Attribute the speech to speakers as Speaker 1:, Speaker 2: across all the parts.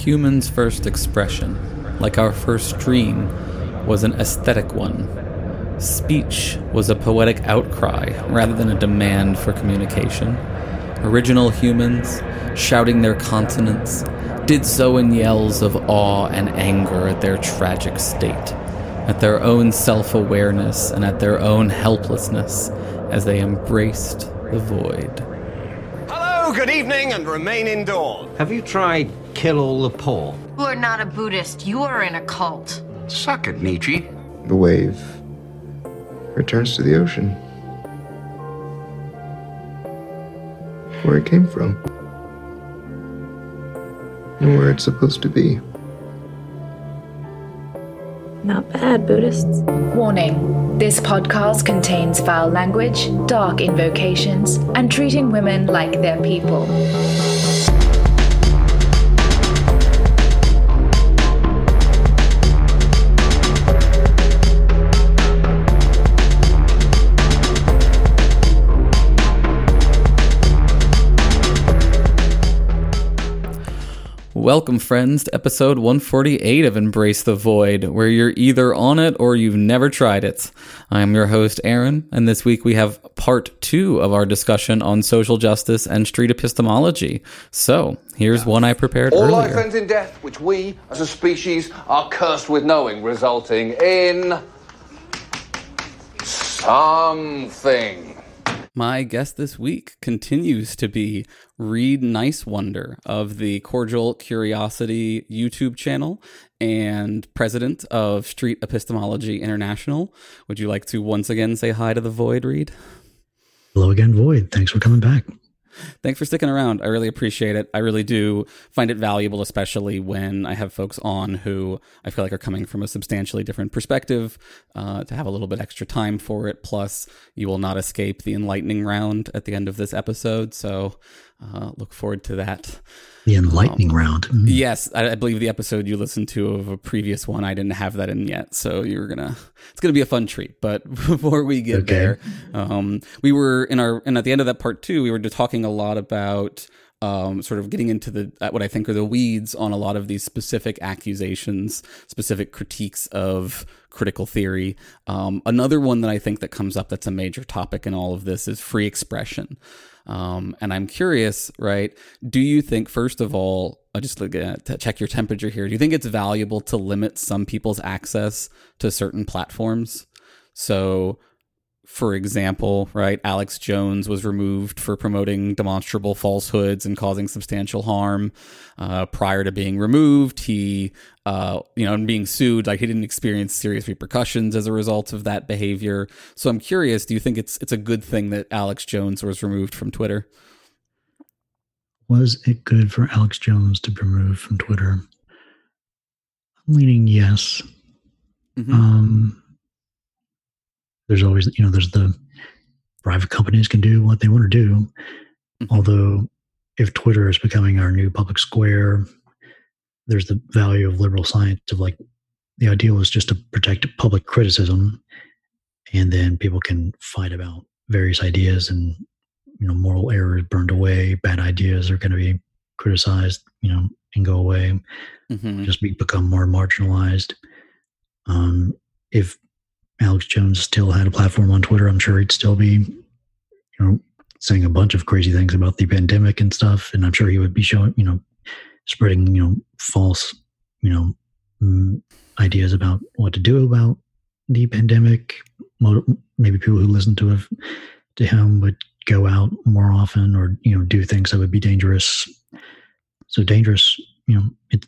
Speaker 1: Human's first expression, like our first dream, was an aesthetic one. Speech was a poetic outcry rather than a demand for communication. Original humans, shouting their consonants, did so in yells of awe and anger at their tragic state, at their own self awareness, and at their own helplessness as they embraced the void.
Speaker 2: Hello, good evening, and remain indoors.
Speaker 3: Have you tried kill all the poor?
Speaker 4: You are not a Buddhist. You are in a cult.
Speaker 3: Suck it, Nietzsche.
Speaker 5: The wave returns to the ocean. Where it came from. And where it's supposed to be.
Speaker 6: Not bad, Buddhists.
Speaker 7: Warning this podcast contains foul language, dark invocations, and treating women like they're people.
Speaker 1: Welcome, friends, to episode 148 of Embrace the Void, where you're either on it or you've never tried it. I'm your host, Aaron, and this week we have part two of our discussion on social justice and street epistemology. So, here's one I prepared
Speaker 8: All
Speaker 1: earlier.
Speaker 8: life ends in death, which we, as a species, are cursed with knowing, resulting in. something.
Speaker 1: My guest this week continues to be Reid Nicewonder of the Cordial Curiosity YouTube channel and president of Street Epistemology International. Would you like to once again say hi to the Void, Reed?
Speaker 9: Hello again, Void. Thanks for coming back.
Speaker 1: Thanks for sticking around. I really appreciate it. I really do find it valuable, especially when I have folks on who I feel like are coming from a substantially different perspective, uh, to have a little bit extra time for it. Plus, you will not escape the enlightening round at the end of this episode. So, uh, look forward to that.
Speaker 9: The enlightening round. Mm.
Speaker 1: Yes, I, I believe the episode you listened to of a previous one, I didn't have that in yet, so you're gonna. It's gonna be a fun treat. But before we get
Speaker 9: Okay.
Speaker 1: there, um, we were in our and at the end of that part two, we were talking a lot about um, sort of getting into the what I think are the weeds on a lot of these specific accusations, specific critiques of critical theory. Um, another one that I think that comes up that's a major topic in all of this is free expression. Um, and I'm curious, right? Do you think, first of all, I just look at to check your temperature here. Do you think it's valuable to limit some people's access to certain platforms? So, for example, right, Alex Jones was removed for promoting demonstrable falsehoods and causing substantial harm. Uh, prior to being removed, he, uh, you know, and being sued, like he didn't experience serious repercussions as a result of that behavior. So I'm curious, do you think it's it's a good thing that Alex Jones was removed from Twitter?
Speaker 9: Was it good for Alex Jones to be removed from Twitter? I'm leaning yes.
Speaker 1: Mhm.
Speaker 9: Um, there's always, you know, there's the private companies can do what they want to do.
Speaker 1: Mhm.
Speaker 9: Although, if Twitter is becoming our new public square, there's the value of liberal science of like the ideal is just to protect public criticism, and then people can fight about various ideas and you know moral errors burned away, bad ideas are going to be criticized, you know, and go away
Speaker 1: Mhm.
Speaker 9: just be, become more marginalized. Um, if Alex Jones still had a platform on Twitter, I'm sure he'd still be, you know, saying a bunch of crazy things about the pandemic and stuff. And I'm sure he would be showing, you know, spreading, you know, false, you know, mm, ideas about what to do about the pandemic. Maybe people who listen to him, to him would go out more often or you know do things that would be dangerous. So dangerous, you know, it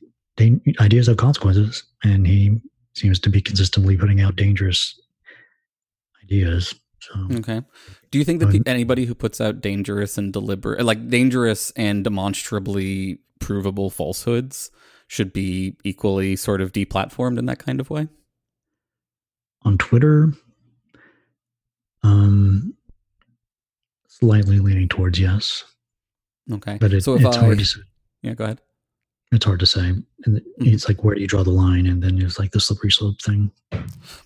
Speaker 9: ideas have consequences, and he seems to be consistently putting out dangerous ideas. So
Speaker 1: Okay. Do you think that pe- anybody who puts out dangerous and deliberate, like dangerous and demonstrably provable falsehoods, should be equally sort of deplatformed in that kind of way?
Speaker 9: on Twitter, um, slightly leaning towards yes,
Speaker 1: Okay.
Speaker 9: but it,
Speaker 1: so if
Speaker 9: it's
Speaker 1: I,
Speaker 9: hard to
Speaker 1: yeah, go ahead.
Speaker 9: It's hard to say, and
Speaker 1: Mhm.
Speaker 9: it's like where do you draw the line, and then it's like the slippery slope thing.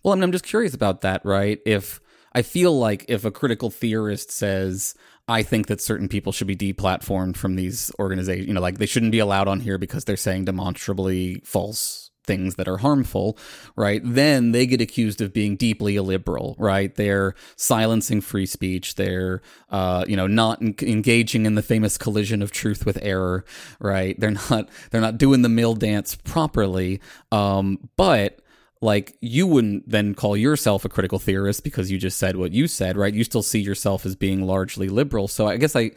Speaker 1: Well, I mean, I'm just curious about that, right? If I feel like if a critical theorist says, I think that certain people should be deplatformed from these organizations, you know, like they shouldn't be allowed on here because they're saying demonstrably false things that are harmful, right? Then they get accused of being deeply illiberal, right? They're silencing free speech. They're, uh, you know, not en- engaging in the famous collision of truth with error, right? They're not, they're not doing the Mill dance properly. Um, but like you wouldn't then call yourself a critical theorist because you just said what you said, right? You still see yourself as being largely liberal. So I guess I,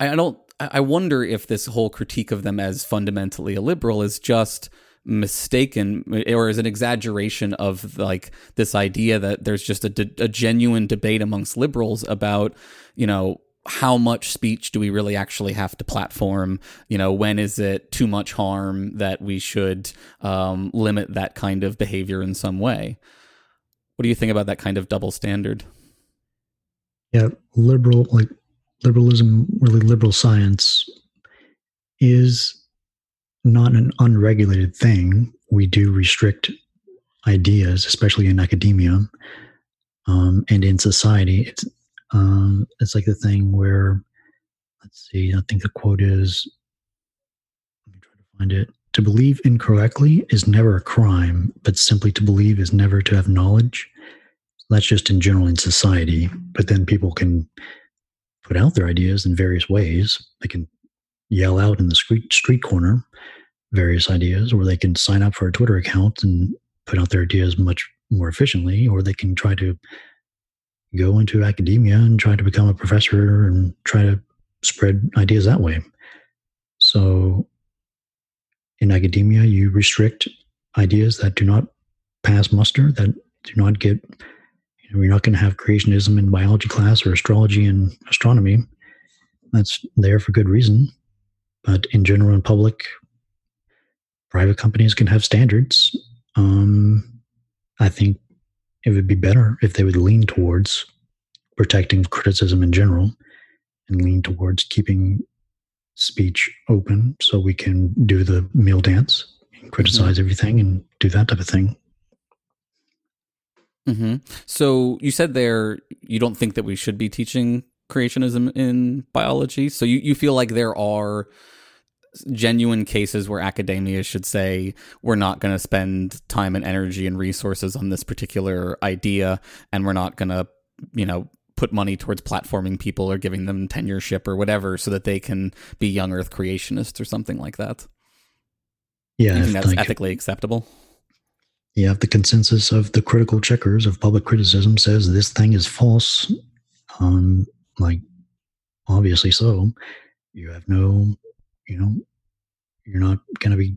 Speaker 1: I don't, I wonder if this whole critique of them as fundamentally illiberal is just mistaken or is an exaggeration of like this idea that there's just a, a genuine debate amongst liberals about, you know, how much speech do we really actually have to platform? You know, when is it too much harm that we should um, limit that kind of behavior in some way? What do you think about that kind of double standard?
Speaker 9: Yeah, liberal, like liberalism, really liberal science is not an unregulated thing. We do restrict ideas, especially in academia um, and in society. It's um, it's like the thing where, let's see, I think the quote is, let me try to find it. To believe incorrectly is never a crime, but simply to believe is never to have knowledge. That's just in general in society. But then people can put out their ideas in various ways. They can yell out in the street street corner various ideas, or they can sign up for a Twitter account and put out their ideas much more efficiently, or they can try to go into academia and try to become a professor and try to spread ideas that way. So in academia, you restrict ideas that do not pass muster, that do not get, you know, you're not going to have creationism in biology class or astrology and astronomy. That's there for good reason. But in general, in public, private companies can have standards. Um, I think it would be better if they would lean towards protecting criticism in general and lean towards keeping speech open so we can do the Mill dance and criticize mm-hmm. everything and do that type of thing.
Speaker 1: Mm-hmm. So you said there you don't think that we should be teaching creationism in biology. So you, you feel like there are genuine cases where academia should say we're not going to spend time and energy and resources on this particular idea and we're not going to you know put money towards platforming people or giving them tenureship or whatever so that they can be young earth creationists or something like that.
Speaker 9: Yeah
Speaker 1: you think that's like, ethically acceptable?
Speaker 9: Yeah if the consensus of the critical checkers of public criticism says this thing is false um like obviously so you have no you know, you're not going to be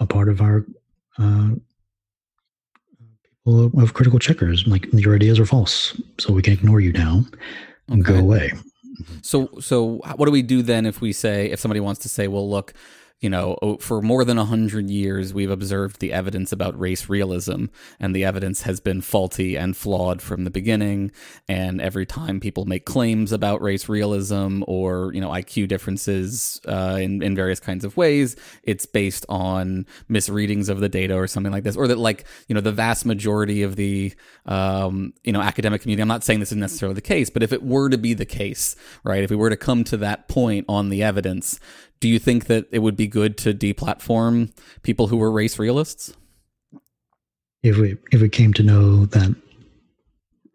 Speaker 9: a part of our uh, people of critical checkers. Like your ideas are false, so we can ignore you now and okay. go away.
Speaker 1: So, so what do we do then if we say if somebody wants to say, well, look, you know, for more than a hundred years, we've observed the evidence about race realism, and the evidence has been faulty and flawed from the beginning. And every time people make claims about race realism or you know IQ differences uh, in in various kinds of ways, it's based on misreadings of the data or something like this, or that like you know the vast majority of the um, you know academic community. I'm not saying this is necessarily the case, but if it were to be the case, right? If we were to come to that point on the evidence, do you think that it would be good to deplatform people who were race realists?
Speaker 9: If we if we came to know that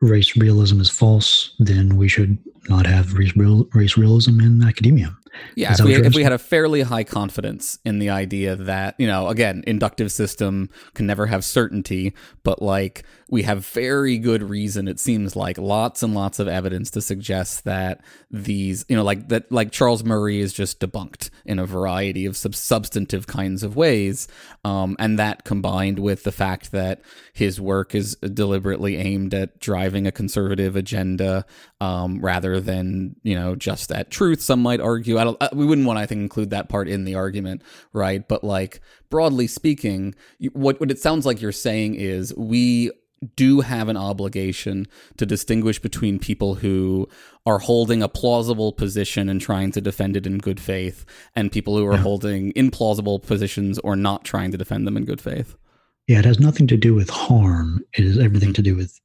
Speaker 9: race realism is false, then we should not have race, real, race realism in academia.
Speaker 1: Yeah, if we, if we, had a fairly high confidence in the idea that, you know, again, inductive system can never have certainty, but like we have very good reason, it seems like lots and lots of evidence to suggest that these, you know, like that, like Charles Murray is just debunked in a variety of sub- substantive kinds of ways. Um, and that combined with the fact that his work is deliberately aimed at driving a conservative agenda um, rather than, you know, just that truth, some might argue. I don't, uh, we wouldn't want to, I think, include that part in the argument, right? But like broadly speaking, what what it sounds like you're saying is we do have an obligation to distinguish between people who are holding a plausible position and trying to defend it in good faith and people who are yeah. holding implausible positions or not trying to defend them in good faith.
Speaker 9: Yeah, it has nothing to do with harm. It is everything to do with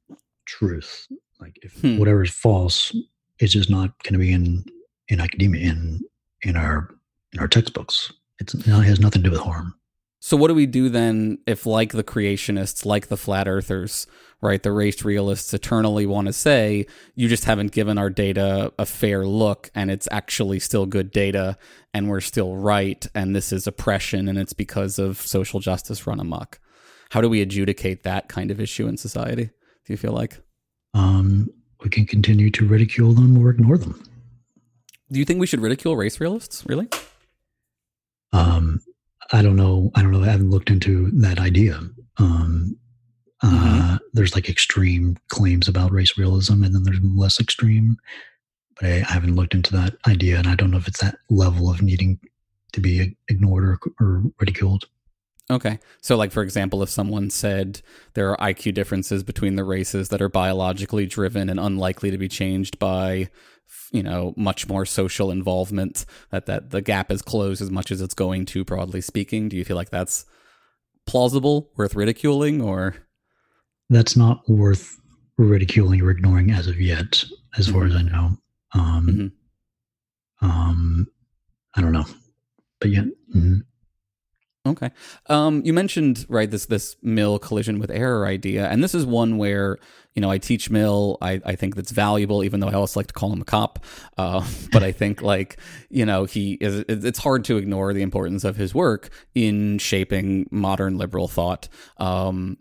Speaker 9: truth. Like If
Speaker 1: Hmm.
Speaker 9: whatever is false, it's just not going to be in in academia in in our in our textbooks. It's it has nothing to do with harm.
Speaker 1: So what do we do then if like the creationists, like the flat earthers, right, the race realists eternally want to say you just haven't given our data a fair look and it's actually still good data and we're still right and this is oppression and it's because of social justice run amok. How do we adjudicate that kind of issue in society? Do you feel like?
Speaker 9: Um, we can continue to ridicule them or ignore them.
Speaker 1: Do you think we should ridicule race realists? Really?
Speaker 9: Um, I don't know. I don't know. I haven't looked into that idea. Um, uh, There's like extreme claims about race realism, and then there's less extreme. But I, I haven't looked into that idea, and I don't know if it's that level of needing to be ignored or, or ridiculed.
Speaker 1: Okay. So, like, for example, if someone said there are IQ differences between the races that are biologically driven and unlikely to be changed by, you know, much more social involvement, that, that the gap is closed as much as it's going to, broadly speaking, do you feel like that's plausible, worth ridiculing, or?
Speaker 9: That's not worth ridiculing or ignoring as of yet, as far as I know. Um, um, I don't know. But yeah. mhm.
Speaker 1: Okay. Um, you mentioned right this this Mill collision with error idea, and this is one where you know I teach Mill. I, I think that's valuable, even though I also like to call him a cop. Uh, but I think like you know he is. It's hard to ignore the importance of his work in shaping modern liberal thought. Um,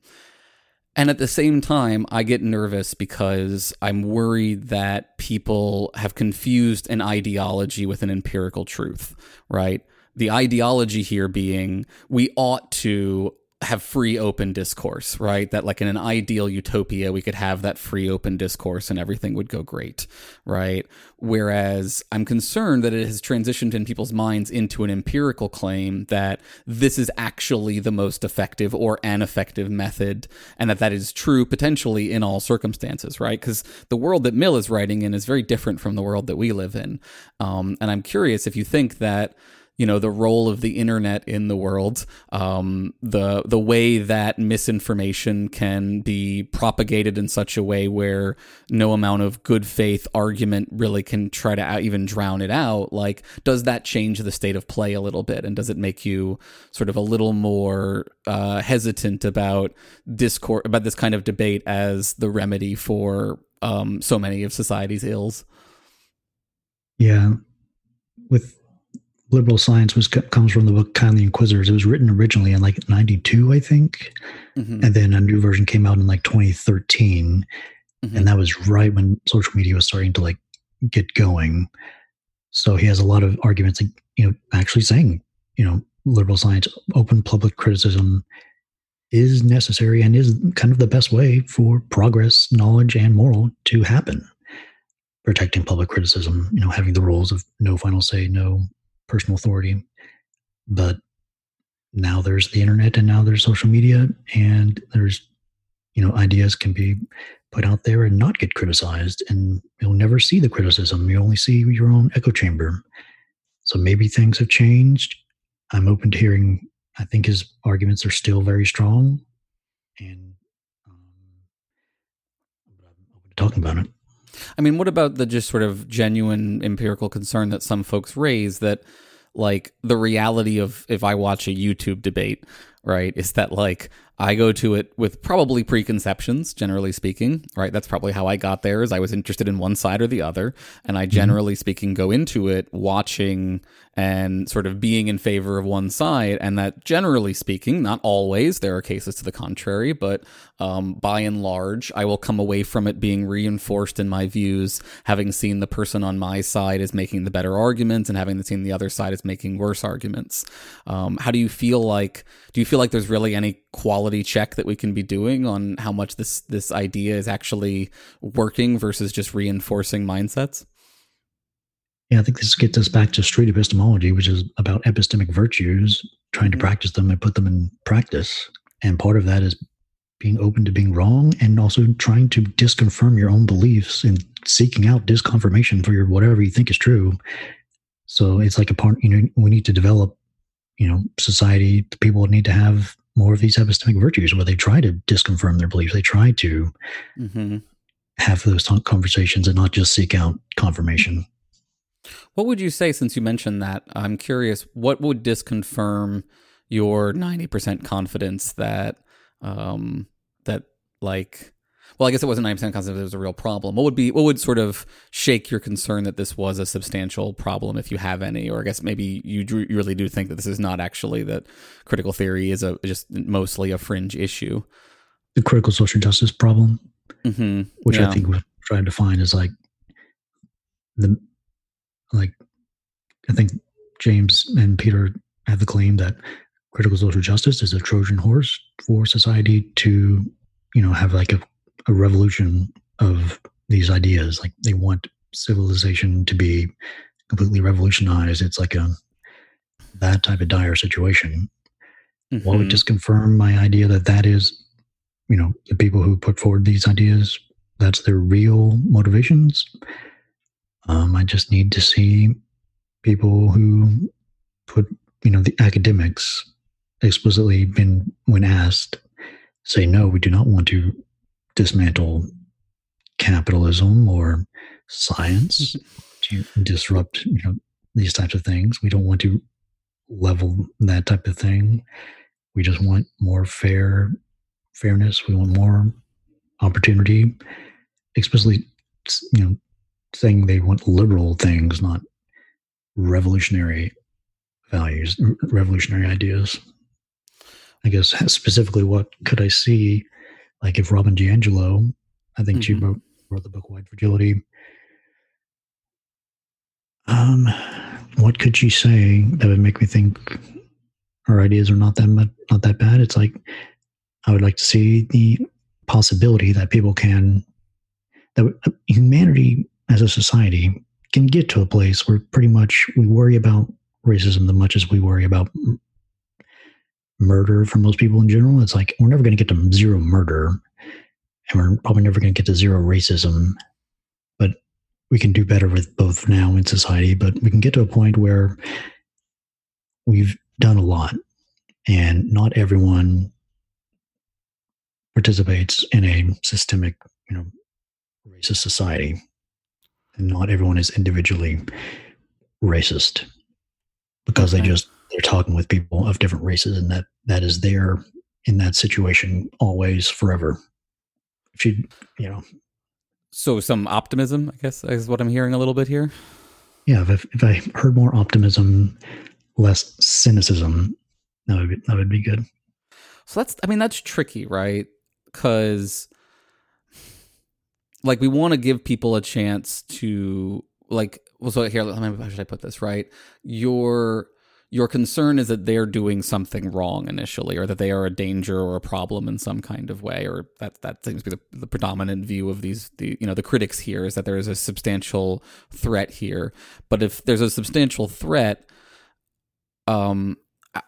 Speaker 1: and at the same time, I get nervous because I'm worried that people have confused an ideology with an empirical truth, right? The ideology here being we ought to have free open discourse, right? That like in an ideal utopia, we could have that free open discourse and everything would go great, right? Whereas I'm concerned that it has transitioned in people's minds into an empirical claim that this is actually the most effective or an effective method and that that is true potentially in all circumstances, right? Because the world that Mill is writing in is very different from the world that we live in. Um, and I'm curious if you think that you know the role of the internet in the world, um, the the way that misinformation can be propagated in such a way where no amount of good faith argument really can try to even drown it out. Like, does that change the state of play a little bit, and does it make you sort of a little more uh, hesitant about discourse about this kind of debate as the remedy for um, so many of society's ills?
Speaker 9: Yeah. With liberal science was comes from the book Kindly Inquisitors. It was written originally in like '92, I think,
Speaker 1: Mhm.
Speaker 9: and then a new version came out in like 2013,
Speaker 1: Mhm.
Speaker 9: and that was right when social media was starting to like get going. So he has a lot of arguments, like you know, actually saying, you know, liberal science, open public criticism is necessary and is kind of the best way for progress, knowledge, and moral to happen. Protecting public criticism, you know, having the rules of no final say, no personal authority. But now there's the internet and now there's social media and there's, you know, ideas can be put out there and not get criticized and you'll never see the criticism. You only see your own echo chamber. So maybe things have changed. I'm open to hearing, I think his arguments are still very strong and um, I'm open to talking about it.
Speaker 1: I mean, what about the just sort of genuine empirical concern that some folks raise that, like, the reality of if I watch a YouTube debate, right, is that, like, I go to it with probably preconceptions, generally speaking, right? That's probably how I got there, is I was interested in one side or the other. And I generally speaking go into it watching and sort of being in favor of one side. And that generally speaking, not always, there are cases to the contrary, but um, by and large, I will come away from it being reinforced in my views, having seen the person on my side is making the better arguments and having seen the other side is making worse arguments. Um, how do you feel like? Do you feel like there's really any quality check that we can be doing on how much this this idea is actually working versus just reinforcing mindsets?
Speaker 9: Yeah, I think this gets us back to street epistemology, which is about epistemic virtues, trying to mm-hmm. practice them and put them in practice. And part of that is being open to being wrong and also trying to disconfirm your own beliefs and seeking out disconfirmation for your whatever you think is true. So it's like a part, you know, we need to develop, you know, society, people need to have more of these epistemic virtues where they try to disconfirm their beliefs. They try to
Speaker 1: Mm-hmm.
Speaker 9: have those conversations and not just seek out confirmation.
Speaker 1: What would you say, since you mentioned that? I'm curious, what would disconfirm your 90% confidence that, um, that like, well, I guess it wasn't 90% confidence that it was a real problem. What would be, what would sort of shake your concern that this was a substantial problem if you have any? Or I guess maybe you, do, you really do think that this is not actually that critical theory is a just mostly a fringe issue.
Speaker 9: The critical social justice problem,
Speaker 1: mm-hmm.
Speaker 9: which yeah. I think we're trying to find is like the like I think James and Peter have the claim that critical social justice is a Trojan horse for society to, you know, have like a, a revolution of these ideas. Like they want civilization to be completely revolutionized. It's like a that type of dire situation. Mm-hmm. Well, it just confirm my idea that that is, you know, the people who put forward these ideas, that's their real motivations. Um, I just need to see people who put, you know, the academics explicitly been, when asked, say, no, we do not want to dismantle capitalism or science mm-hmm. to disrupt, you know, these types of things. We don't want to level that type of thing. We just want more fair fairness. We want more opportunity. Explicitly, you know, saying they want liberal things, not revolutionary values, revolutionary ideas. I guess specifically, what could I see? Like if Robin DiAngelo, I think mm-hmm. she wrote, wrote the book White Fragility. Um, what could she say that would make me think her ideas are not that much, not that bad? It's like I would like to see the possibility that people can that humanity as a society can get to a place where pretty much we worry about racism the much as we worry about murder for most people in general. It's like we're never going to get to zero murder, and we're probably never going to get to zero racism. But we can do better with both now in society. But we can get to a point where we've done a lot, and not everyone participates in a systemic, you know, racist society and not everyone is individually racist because okay. they just they're talking with people of different races and that that is there in that situation always forever. If you you know.
Speaker 1: So some optimism i guess is what i'm hearing a little bit here?
Speaker 9: Yeah if, if i heard more optimism less cynicism that would be, that would be good.
Speaker 1: So that's i mean that's tricky right? Because like we want to give people a chance to like well so here how should i put this right? Your your concern is that they're doing something wrong initially or that they are a danger or a problem in some kind of way or that that seems to be the, the predominant view of these the you know the critics here is that there is a substantial threat here. But if there's a substantial threat um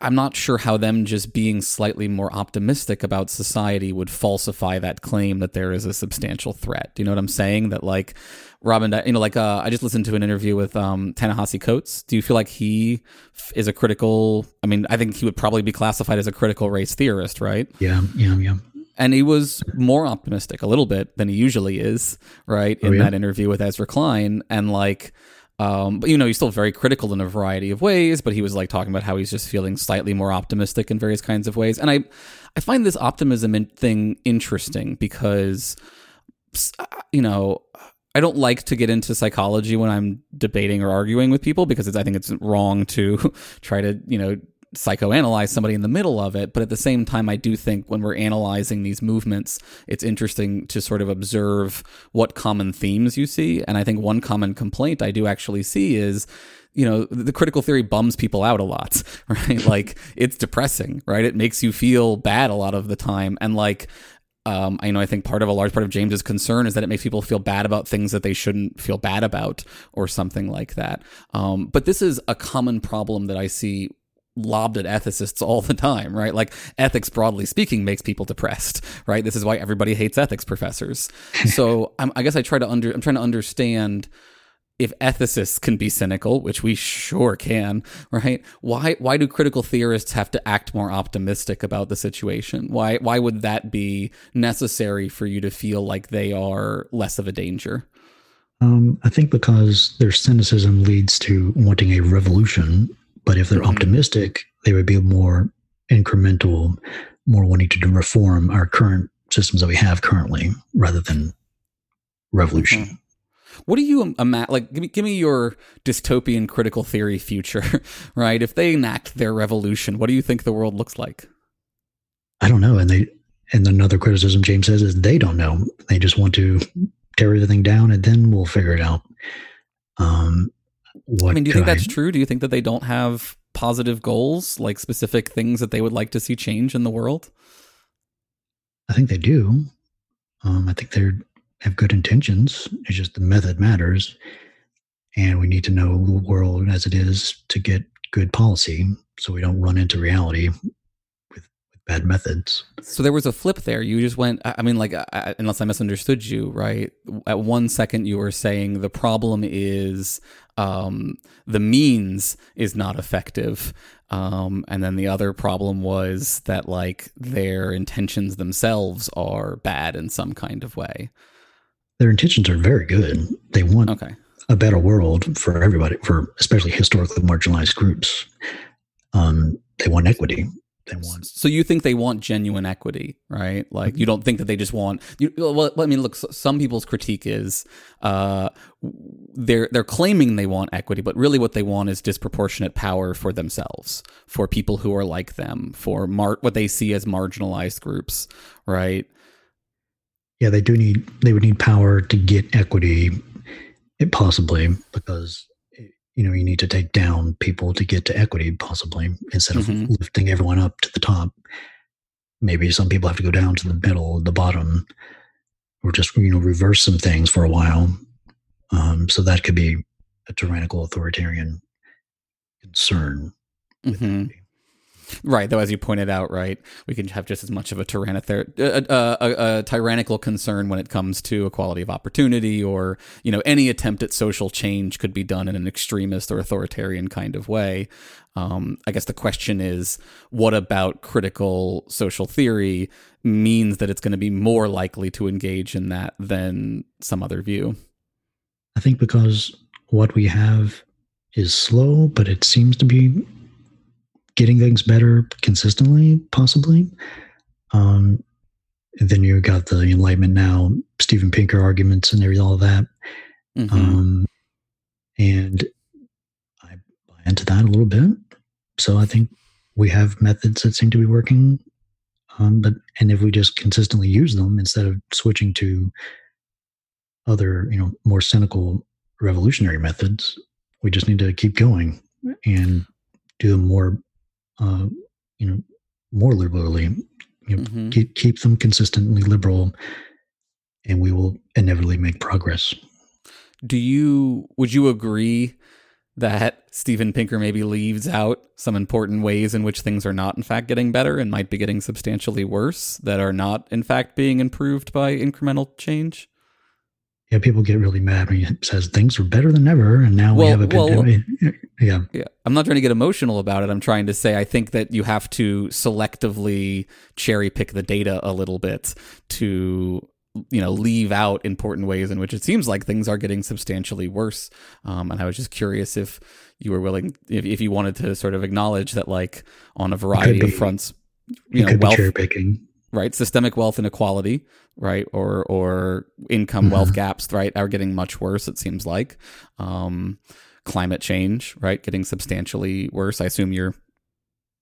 Speaker 1: I'm not sure how them just being slightly more optimistic about society would falsify that claim that there is a substantial threat. Do you know what I'm saying? That like Robin, you know, like uh, I just listened to an interview with um, Ta-Nehisi Coates. Do you feel like he is a critical? I mean, I think he would probably be classified as a critical race theorist, right?
Speaker 9: Yeah, yeah, yeah.
Speaker 1: And he was more optimistic a little bit than he usually is, right? Oh, in yeah? that interview with Ezra Klein, and like um, but you know, he's still very critical in a variety of ways. But he was like talking about how he's just feeling slightly more optimistic in various kinds of ways. And I, I find this optimism in, thing interesting because, you know, I don't like to get into psychology when I'm debating or arguing with people because I think it's wrong to try to you know psychoanalyze somebody in the middle of it. But at the same time, I do think when we're analyzing these movements, it's interesting to sort of observe what common themes you see. And I think one common complaint I do actually see is you know the critical theory bums people out a lot right like it's depressing right it makes you feel bad a lot of the time and like um, I know I think part of a large part of James's concern is that it makes people feel bad about things that they shouldn't feel bad about or something like that. Um, but this is a common problem that I see lobbed at ethicists all the time, right? Like ethics, broadly speaking, makes people depressed, right? This is why everybody hates ethics professors. so I'm, i guess I try to under, I'm trying to understand if ethicists can be cynical, which we sure can, right? Why why do critical theorists have to act more optimistic about the situation? Why why would that be necessary for you to feel like they are less of a danger?
Speaker 9: Um, I think because their cynicism leads to wanting a revolution, but if they're mm-hmm. optimistic, they would be more incremental, more wanting to reform our current systems that we have currently rather than revolution. Mm-hmm.
Speaker 1: What do you imagine? Like, give me, give me your dystopian critical theory future, right? If they enact their revolution, what do you think the world looks like?
Speaker 9: I don't know. And they, and another criticism James says is they don't know. They just want to tear everything down and then we'll figure it out. Um,
Speaker 1: I mean, do you think that's true? Do you think that they don't have positive goals, like specific things that they would like to see change in the world?
Speaker 9: I think they do. Um, I think they have good intentions. It's just the method matters, and we need to know the world as it is to get good policy, so we don't run into reality with with bad methods.
Speaker 1: So there was a flip there. You just went. I mean, like, I, unless I misunderstood you, right? At one second, you were saying the problem is um, the means is not effective, um, and then the other problem was that like their intentions themselves are bad in some kind of way.
Speaker 9: Their intentions are very good. They want okay. a better world for everybody, for especially historically marginalized groups. Um, they want equity they want.
Speaker 1: So you think they want genuine equity, right? Like you don't think that they just want. You, well, I mean, look, some people's critique is uh, they're they're claiming they want equity, but really what they want is disproportionate power for themselves, for people who are like them, for mar- what they see as marginalized groups, right?
Speaker 9: Yeah, they do need. They would need power to get equity, possibly because you know you need to take down people to get to equity possibly instead of mm-hmm. lifting everyone up to the top maybe some people have to go down to the middle the bottom or just you know reverse some things for a while um, so that could be a tyrannical authoritarian concern
Speaker 1: mm-hmm. Right, though, as you pointed out, right, we can have just as much of a, tyrannother- a, uh, a, uh, a, uh, a, tyrannical concern when it comes to equality of opportunity, or you know, any attempt at social change could be done in an extremist or authoritarian kind of way. Um, I guess the question is, what about critical social theory means that it's going to be more likely to engage in that than some other view?
Speaker 9: I think because what we have is slow, but it seems to be getting things better consistently, possibly. Um, and then you got the Enlightenment now, Steven Pinker arguments and everything, all of that. Mm-hmm. Um, and I buy into that a little bit. So I think we have methods that seem to be working. Um, but and if we just consistently use them instead of switching to other, you know, more cynical revolutionary methods, we just need to keep going and do them more uh, you know, more liberally. You know, mm-hmm. keep, keep them consistently liberal, and we will inevitably make progress.
Speaker 1: Do you? Would you agree that Steven Pinker maybe leaves out some important ways in which things are not, in fact, getting better and might be getting substantially worse that are not, in fact, being improved by incremental change?
Speaker 9: Yeah, people get really mad when he says things are better than ever, and now well, we have a pandemic. Well, yeah,
Speaker 1: yeah. I'm not trying to get emotional about it. I'm trying to say I think that you have to selectively cherry pick the data a little bit to you know leave out important ways in which it seems like things are getting substantially worse. Um, and I was just curious if you were willing, if, if you wanted to sort of acknowledge that, like on a variety of fronts,
Speaker 9: you know, wealth, cherry picking
Speaker 1: right? Systemic wealth inequality, right, or or income mm-hmm. wealth gaps, right, are getting much worse. It seems like um, climate change, right, getting substantially worse. I assume you're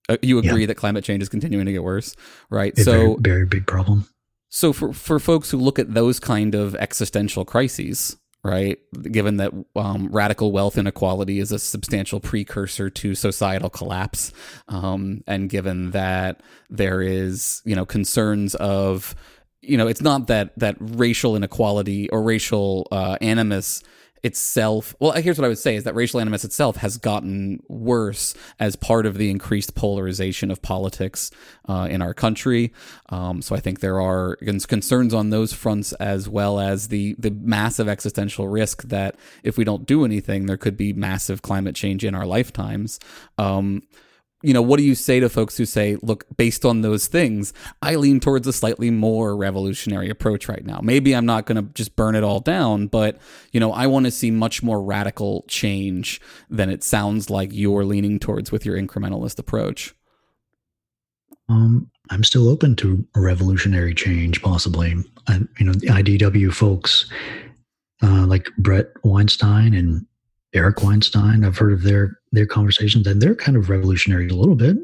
Speaker 1: uh, you agree yeah. that climate change is continuing to get worse, right?
Speaker 9: A so very, very big problem.
Speaker 1: So for for folks who look at those kind of existential crises, right? Given that um, radical wealth inequality is a substantial precursor to societal collapse, um, and given that there is, you know, concerns of, you know, it's not that that racial inequality or racial uh, animus itself well here's what i would say is that racial animus itself has gotten worse as part of the increased polarization of politics uh, in our country. Um, so i think there are concerns on those fronts as well as the the massive existential risk that if we don't do anything there could be massive climate change in our lifetimes. Um, you know, what do you say to folks who say, look, based on those things, I lean towards a slightly more revolutionary approach right now. Maybe I'm not going to just burn it all down, but, you know, I want to see much more radical change than it sounds like you're leaning towards with your incrementalist approach.
Speaker 9: Um, I'm still open to revolutionary change, possibly. I, you know, the IDW folks uh, like Bret Weinstein and Eric Weinstein. I've heard of their their conversations, and they're kind of revolutionary a little bit.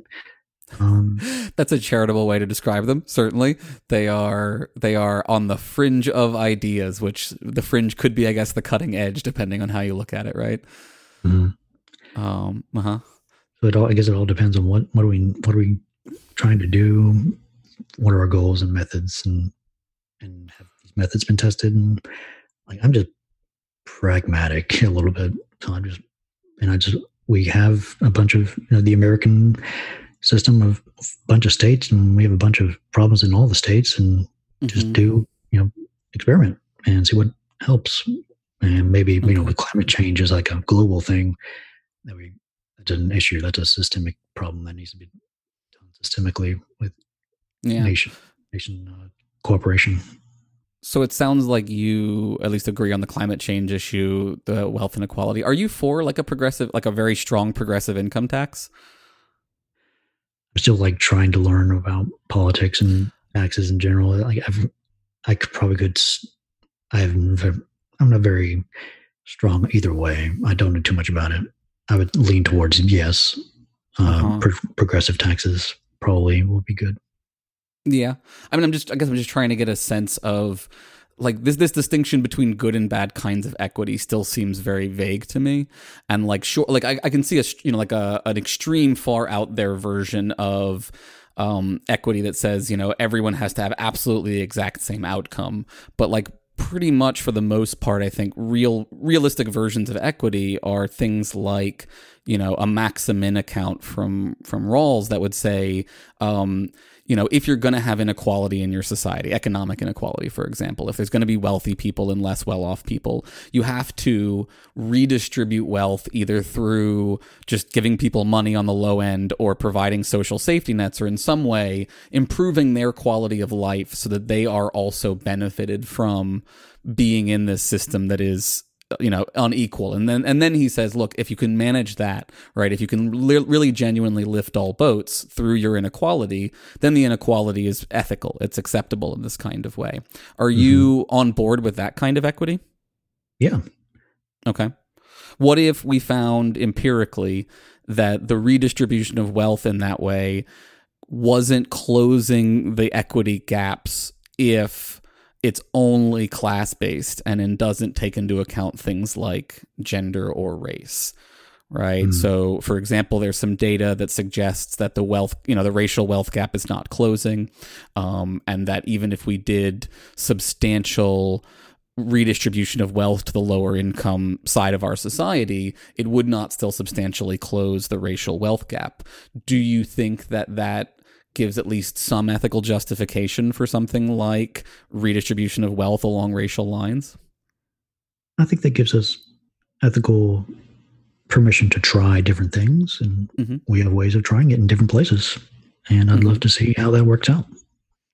Speaker 9: Um,
Speaker 1: That's a charitable way to describe them. Certainly, they are they are on the fringe of ideas, which the fringe could be, I guess, the cutting edge, depending on how you look at it. Right.
Speaker 9: Mm-hmm.
Speaker 1: Um. Uh huh.
Speaker 9: So it all, I guess, it all depends on what what are we what are we trying to do, what are our goals and methods, and and have these methods been tested? And like, I'm just pragmatic a little bit. Just, and I just, we have a bunch of, you know, the American system of a bunch of states, and we have a bunch of problems in all the states, and mm-hmm. just do, you know, experiment and see what helps. And maybe, you know, with climate change is like a global thing that we, that's an issue. That's a systemic problem that needs to be done systemically with yeah. nation, nation uh, cooperation.
Speaker 1: So it sounds like you at least agree on the climate change issue, the wealth inequality. Are you for like a progressive, like a very strong progressive income tax?
Speaker 9: I'm still like trying to learn about politics and taxes in general. Like I've, I could probably could. I have. I'm not very strong either way. I don't know too much about it. I would lean towards yes. Uh, uh-huh. pro- progressive taxes probably will be good.
Speaker 1: Yeah. I mean, I'm just, I guess I'm just trying to get a sense of like this, this distinction between good and bad kinds of equity still seems very vague to me. And like, sure, like I, I can see a, you know, like a, an extreme far out there version of, um, equity that says, you know, everyone has to have absolutely the exact same outcome. But like pretty much for the most part, I think real realistic versions of equity are things like, you know, a maximin account from from Rawls that would say, um, you know, if you're going to have inequality in your society, economic inequality, for example, if there's going to be wealthy people and less well off people, you have to redistribute wealth either through just giving people money on the low end or providing social safety nets or in some way improving their quality of life so that they are also benefited from being in this system that is you know unequal. And then and then he says look if you can manage that right if you can li- really genuinely lift all boats through your inequality then the inequality is ethical. It's acceptable in this kind of way. Are mm-hmm. you on board with that kind of equity?
Speaker 9: Yeah.
Speaker 1: Okay. What if we found empirically that the redistribution of wealth in that way wasn't closing the equity gaps if it's only class based and it doesn't take into account things like gender or race right mm. so for example there's some data that suggests that the wealth you know the racial wealth gap is not closing um, and that even if we did substantial redistribution of wealth to the lower income side of our society it would not still substantially close the racial wealth gap do you think that that gives at least some ethical justification for something like redistribution of wealth along racial lines?
Speaker 9: I think that gives us ethical permission to try different things, and mm-hmm. we have ways of trying it in different places. And I'd mm-hmm. love to see how that works out.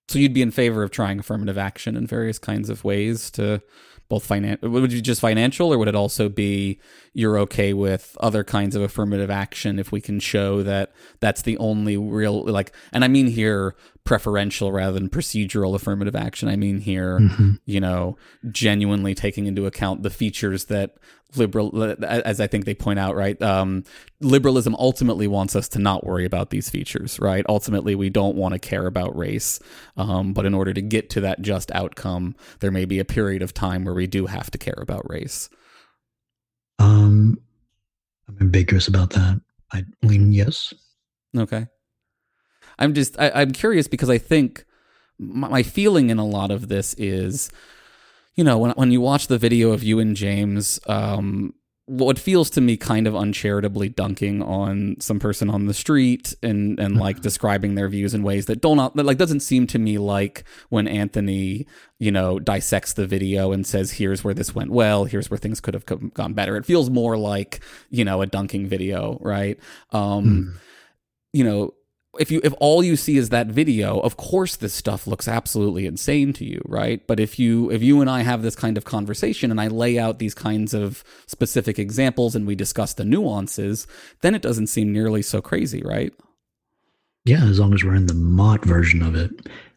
Speaker 1: So you'd be in favor of trying affirmative action in various kinds of ways to both financial would you just financial or would it also be you're okay with other kinds of affirmative action if we can show that that's the only real like and i mean here preferential rather than procedural affirmative action i mean here mm-hmm. you know genuinely taking into account the features that liberal as i think they point out right um, liberalism ultimately wants us to not worry about these features right? Ultimately we don't want to care about race um, but in order to get to that just outcome there may be a period of time where we do have to care about race.
Speaker 9: Um i'm ambiguous about that. I lean yes.
Speaker 1: Okay. I'm just I, i'm curious because i think my feeling in a lot of this is you know, when when you watch the video of you and James, um, what feels to me kind of uncharitably dunking on some person on the street and and like describing their views in ways that don't that like doesn't seem to me like when Anthony you know dissects the video and says here's where this went well. Here's where things could have gone better. It feels more like you know a dunking video right? Um mm. you know if you if all you see is that video, of course this stuff looks absolutely insane to you, right? But if you if you and I have this kind of conversation and I lay out these kinds of specific examples and we discuss the nuances, then it doesn't seem nearly so crazy, right?
Speaker 9: Yeah, as long as we're in the motte version of it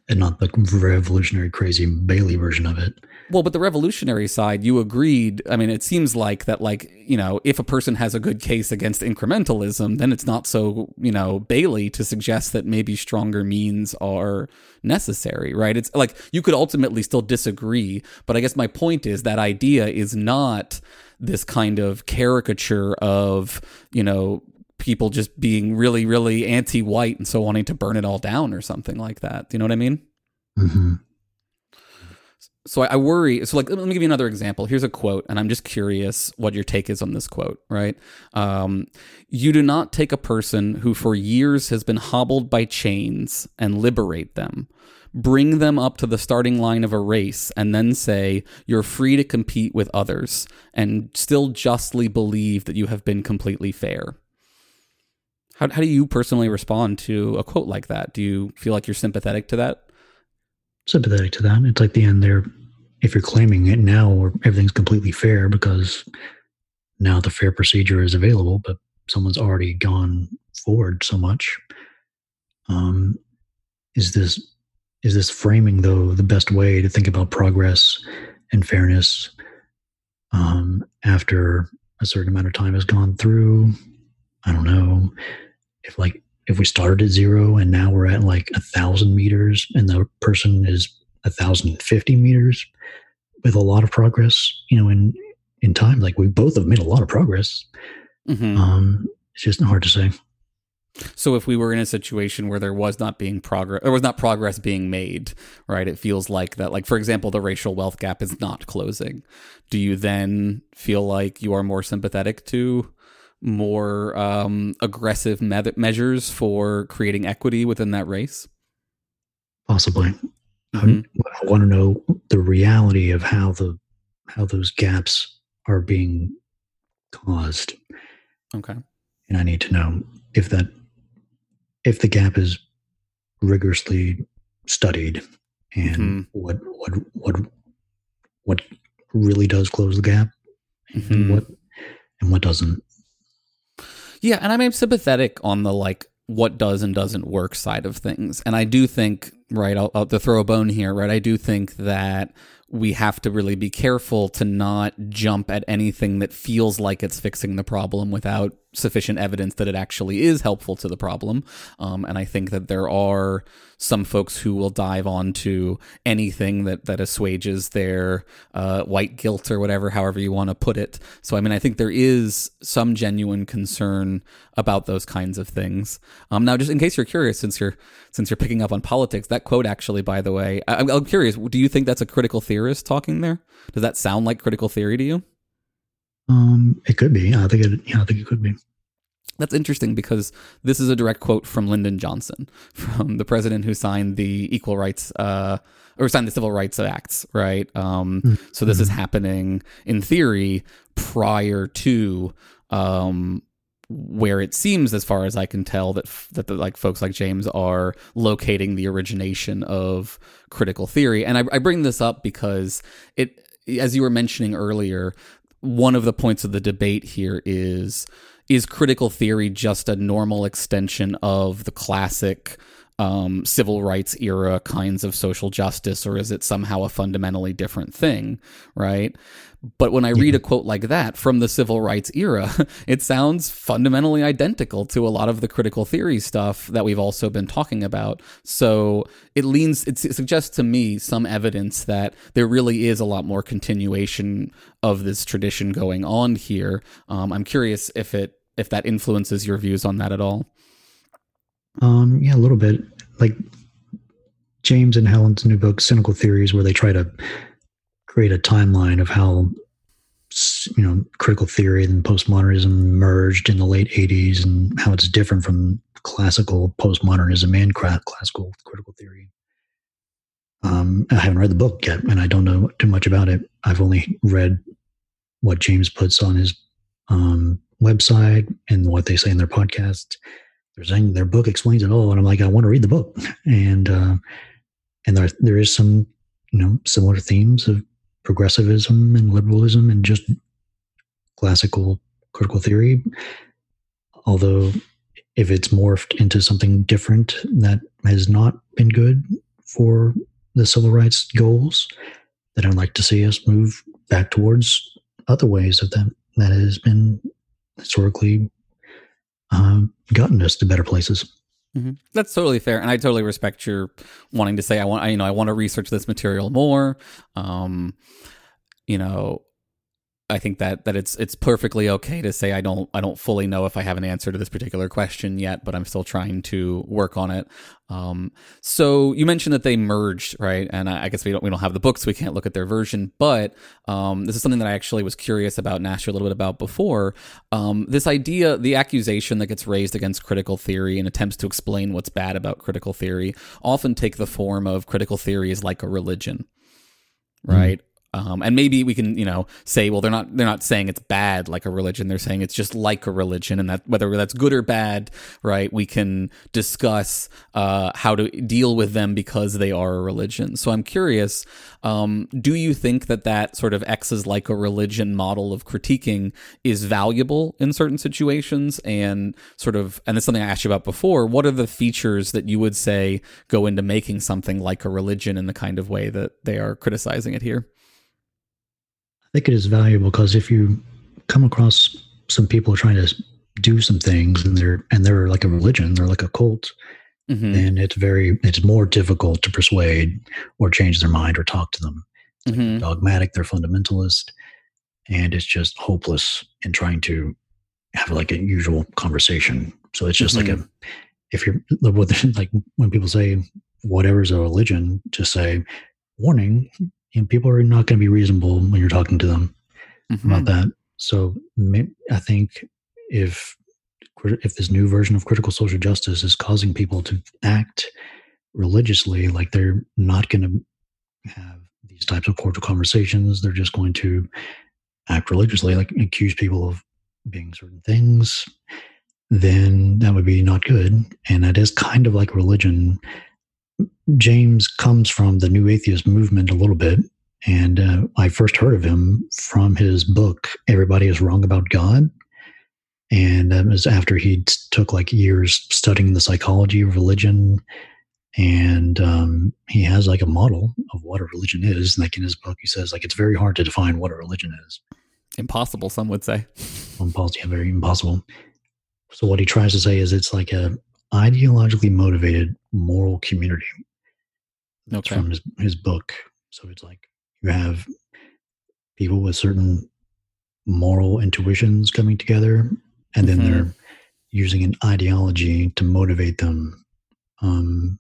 Speaker 9: and not the revolutionary crazy Bailey version of it.
Speaker 1: Well, but the revolutionary side, you agreed. I mean, it seems like that, like, you know, if a person has a good case against incrementalism, then it's not so, you know, Bailey to suggest that maybe stronger means are necessary, right? It's like you could ultimately still disagree. But I guess my point is that idea is not this kind of caricature of, you know, people just being really, really anti white and so wanting to burn it all down or something like that. Do you know what I mean?
Speaker 9: Mm-hmm
Speaker 1: so I, worry. So, like, let me give you another example. Here's a quote, and I'm just curious what your take is on this quote. Right? Um, you do not take a person who for years has been hobbled by chains and liberate them, bring them up to the starting line of a race, and then say you're free to compete with others, and still justly believe that you have been completely fair. How, how do you personally respond to a quote like that? Do you feel like you're sympathetic to that?
Speaker 9: Sympathetic to that. It's like the end there. If you're claiming it now, everything's completely fair because now the fair procedure is available, but someone's already gone forward so much. Um, is this is this framing though the best way to think about progress and fairness um, after a certain amount of time has gone through? I don't know if like if we started at zero and now we're at like a thousand meters and the person is a thousand fifty meters with a lot of progress, you know, in in time, like we both have made a lot of progress. Mm-hmm. Um, it's just hard to say.
Speaker 1: So if we were in a situation where there was not being progress, there was not progress being made, right? It feels like that. Like for example, the racial wealth gap is not closing. Do you then feel like you are more sympathetic to more um, aggressive me- measures for creating equity within that race?
Speaker 9: Possibly. Mm-hmm. I, I want to know the reality of how the how those gaps are being caused.
Speaker 1: Okay.
Speaker 9: And I need to know if that if the gap is rigorously studied and mm-hmm. what what what what really does close the gap mm-hmm. and what and what doesn't
Speaker 1: yeah, and I'm sympathetic on the like what does and doesn't work side of things. And I do think, right, I'll, I'll throw a bone here, right? I do think that we have to really be careful to not jump at anything that feels like it's fixing the problem without sufficient evidence that it actually is helpful to the problem. Um, and I think that there are some folks who will dive onto anything that that assuages their uh, white guilt or whatever, however you want to put it. So I mean, I think there is some genuine concern about those kinds of things. Um, now, just in case you're curious, since you're since you're picking up on politics, that quote actually, by the way, I, I'm curious. Do you think that's a critical theorist talking there? Does that sound like critical theory to you?
Speaker 9: Um, it could be. I think it. Yeah, I think it could be.
Speaker 1: That's interesting because this is a direct quote from Lyndon Johnson, from the president who signed the Equal Rights uh, or signed the Civil Rights Acts, right? Um, mm-hmm. So this is happening in theory prior to um, where it seems, as far as I can tell, that that the, like folks like James are locating the origination of critical theory. And I, I bring this up because it, as you were mentioning earlier, one of the points of the debate here is is critical theory just a normal extension of the classic um, civil rights era kinds of social justice, or is it somehow a fundamentally different thing, right? But when I read a quote like that from the civil rights era, it sounds fundamentally identical to a lot of the critical theory stuff that we've also been talking about. So it leans, it suggests to me some evidence that there really is a lot more continuation of this tradition going on here. Um, I'm curious if it if that influences your views on that at all.
Speaker 9: Um, yeah, a little bit. Like James and Helen's new book, Cynical Theories, where they try to create a timeline of how you know critical theory and postmodernism merged in the late 80s and how it's different from classical postmodernism and classical critical theory. Um, i haven't read the book yet and i don't know too much about it. I've only read what james puts on his um, website and what they say in their podcast. They're saying their book explains it all and i'm like i want to read the book. And uh, and there, there is some you know similar themes of progressivism and liberalism and just classical critical theory. Although, if it's morphed into something different that has not been good for the civil rights goals, then I'd like to see us move back towards other ways of that that has been historically um, gotten us to better places.
Speaker 1: Mm-hmm. That's totally fair, and I totally respect your wanting to say I want. I, you know, I want to research this material more. Um, you know, I think that that it's it's perfectly okay to say I don't I don't fully know if I have an answer to this particular question yet, but I'm still trying to work on it. Um, so you mentioned that they merged, right? And I, I, guess we don't we don't have the books, so we can't look at their version. But um, this is something that I actually was curious about and asked you a little bit about before. Um, this idea, the accusation that gets raised against critical theory and attempts to explain what's bad about critical theory, often take the form of critical theory is like a religion, right? Um, and maybe we can, you know, say, well, they're not they're not saying it's bad like a religion. They're saying it's just like a religion, and that whether that's good or bad, right? We can discuss uh, how to deal with them because they are a religion. So I'm curious, um, do you think that that sort of X is like a religion model of critiquing is valuable in certain situations? And sort of, and it's something I asked you about before. What are the features that you would say go into making something like a religion in the kind of way that they are criticizing it here?
Speaker 9: I think it is valuable because if you come across some people trying to do some things and they're and they're like a religion, they're like a cult, mm-hmm. then it's very it's more difficult to persuade or change their mind or talk to them. Mm-hmm. dogmatic, they're fundamentalist, and it's just hopeless in trying to have like a usual conversation. So it's just mm-hmm. like a if you're like when people say whatever's a religion, just say warning and people are not going to be reasonable when you're talking to them mm-hmm. about that. So I think if if this new version of critical social justice is causing people to act religiously, like they're not going to have these types of cordial conversations, they're just going to act religiously, like accuse people of being certain things, then that would be not good. And that is kind of like religion James comes from the New Atheist movement a little bit. And uh, I first heard of him from his book, Everybody is Wrong About God. And that was after he took like years studying the psychology of religion. And um, he has like a model of what a religion is. Like in his book, he says, like, it's very hard to define what a religion is.
Speaker 1: Impossible, some would say.
Speaker 9: Impossible, yeah, very impossible. So what he tries to say is it's like a ideologically motivated moral community. That's okay. from his, his book. So it's like you have people with certain moral intuitions coming together, and then mm-hmm. they're using an ideology to motivate them um,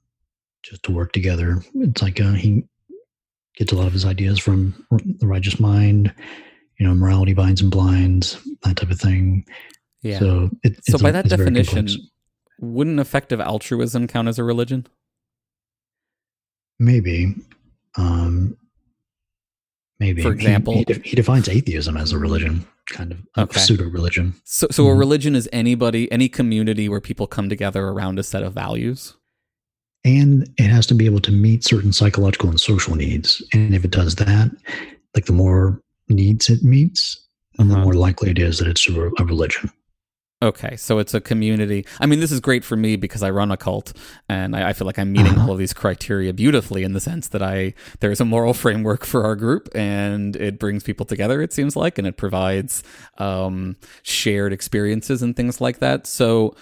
Speaker 9: just to work together. It's like uh, he gets a lot of his ideas from the righteous mind, you know, morality binds and blinds, that type of thing.
Speaker 1: Yeah. So, it, so by a, that definition, wouldn't effective altruism count as a religion?
Speaker 9: Maybe. Um, maybe.
Speaker 1: For example,
Speaker 9: he, he, he, defines atheism as a religion, kind of okay. pseudo religion.
Speaker 1: So, so mm-hmm. a religion is anybody, any community where people come together around a set of values.
Speaker 9: And it has to be able to meet certain psychological and social needs. And if it does that, like the more needs it meets, uh-huh. the more likely it is that it's a religion.
Speaker 1: Okay, so it's a community. I mean, this is great for me because I run a cult, and I, I feel like I'm meeting uh-huh. all of these criteria beautifully in the sense that I there's a moral framework for our group, and it brings people together. It seems like, and it provides um, shared experiences and things like that. So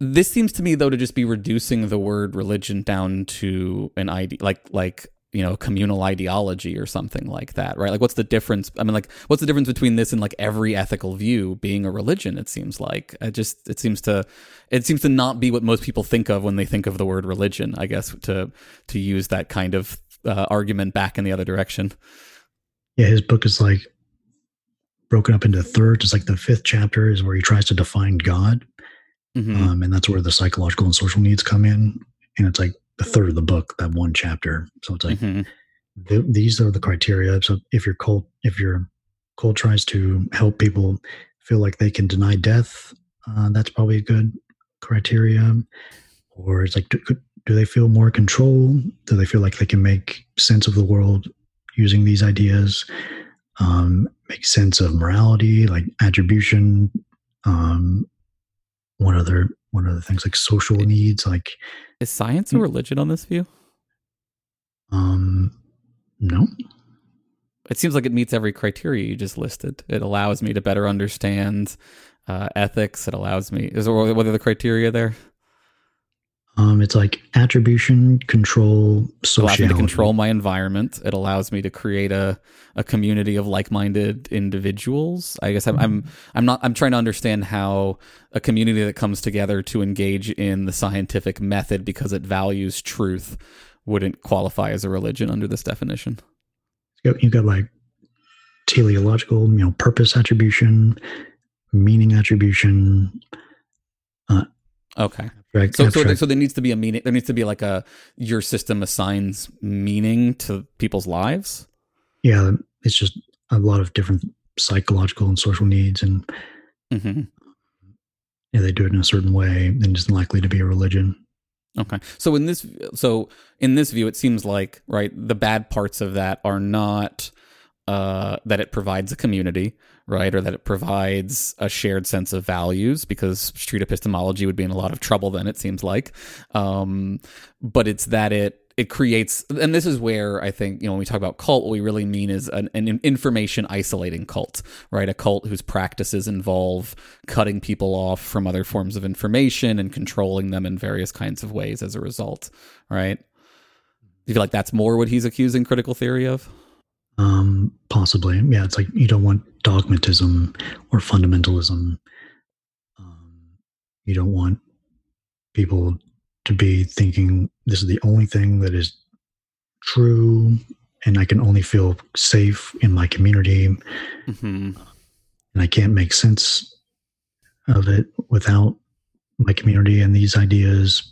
Speaker 1: this seems to me though to just be reducing the word religion down to an idea, like like you know communal ideology or something like that right like what's the difference i mean like what's the difference between this and like every ethical view being a religion it seems like it just it seems to it seems to not be what most people think of when they think of the word religion i guess to to use that kind of uh, argument back in the other direction
Speaker 9: yeah, his book is like broken up into thirds. It's like the fifth chapter is where he tries to define God,
Speaker 1: Mhm.
Speaker 9: um, and that's where the psychological and social needs come in. And it's like the third of the book, that one chapter. So it's like
Speaker 1: Mhm.
Speaker 9: th- these are the criteria. So if your cult, if your cult tries to help people feel like they can deny death, uh, that's probably a good criteria. Or it's like, do, do they feel more control? Do they feel like they can make sense of the world using these ideas? Um, make sense of morality, like attribution. Um, what other what the things like social needs, like
Speaker 1: Is science a religion on this view?
Speaker 9: um, no,
Speaker 1: It seems like it meets every criteria you just listed. It allows me to better understand uh, ethics. It allows me. Is there what are the criteria there?
Speaker 9: Um, it's like attribution, control,
Speaker 1: It allows me to control my environment. It allows me to create a, a community of like minded individuals. I guess I'm, I'm I'm not I'm trying to understand how a community that comes together to engage in the scientific method because it values truth wouldn't qualify as a religion under this definition.
Speaker 9: You got, you got like teleological, you know, purpose attribution, meaning attribution.
Speaker 1: Okay.
Speaker 9: Right.
Speaker 1: So, so, there, so there needs to be a meaning. There needs to be like a your system assigns meaning to people's lives.
Speaker 9: yeah, it's just a lot of different psychological and social needs, and
Speaker 1: hmm
Speaker 9: yeah, they do it in a certain way, and it's likely to be a religion.
Speaker 1: Okay. So in this, so in this view, it seems like right the bad parts of that are not uh, that it provides a community, right, or that it provides a shared sense of values, because street epistemology would be in a lot of trouble then. It seems like, um, but it's that it it creates, and this is where I think you know when we talk about cult, what we really mean is an, an information isolating cult, right? A cult whose practices involve cutting people off from other forms of information and controlling them in various kinds of ways as a result, right? Do you feel like that's more what he's accusing critical theory of?
Speaker 9: Um, possibly, yeah. It's like you don't want dogmatism or fundamentalism. Um, you don't want people to be thinking this is the only thing that is true, and I can only feel safe in my community, and
Speaker 1: hmm
Speaker 9: I can't make sense of it without my community and these ideas.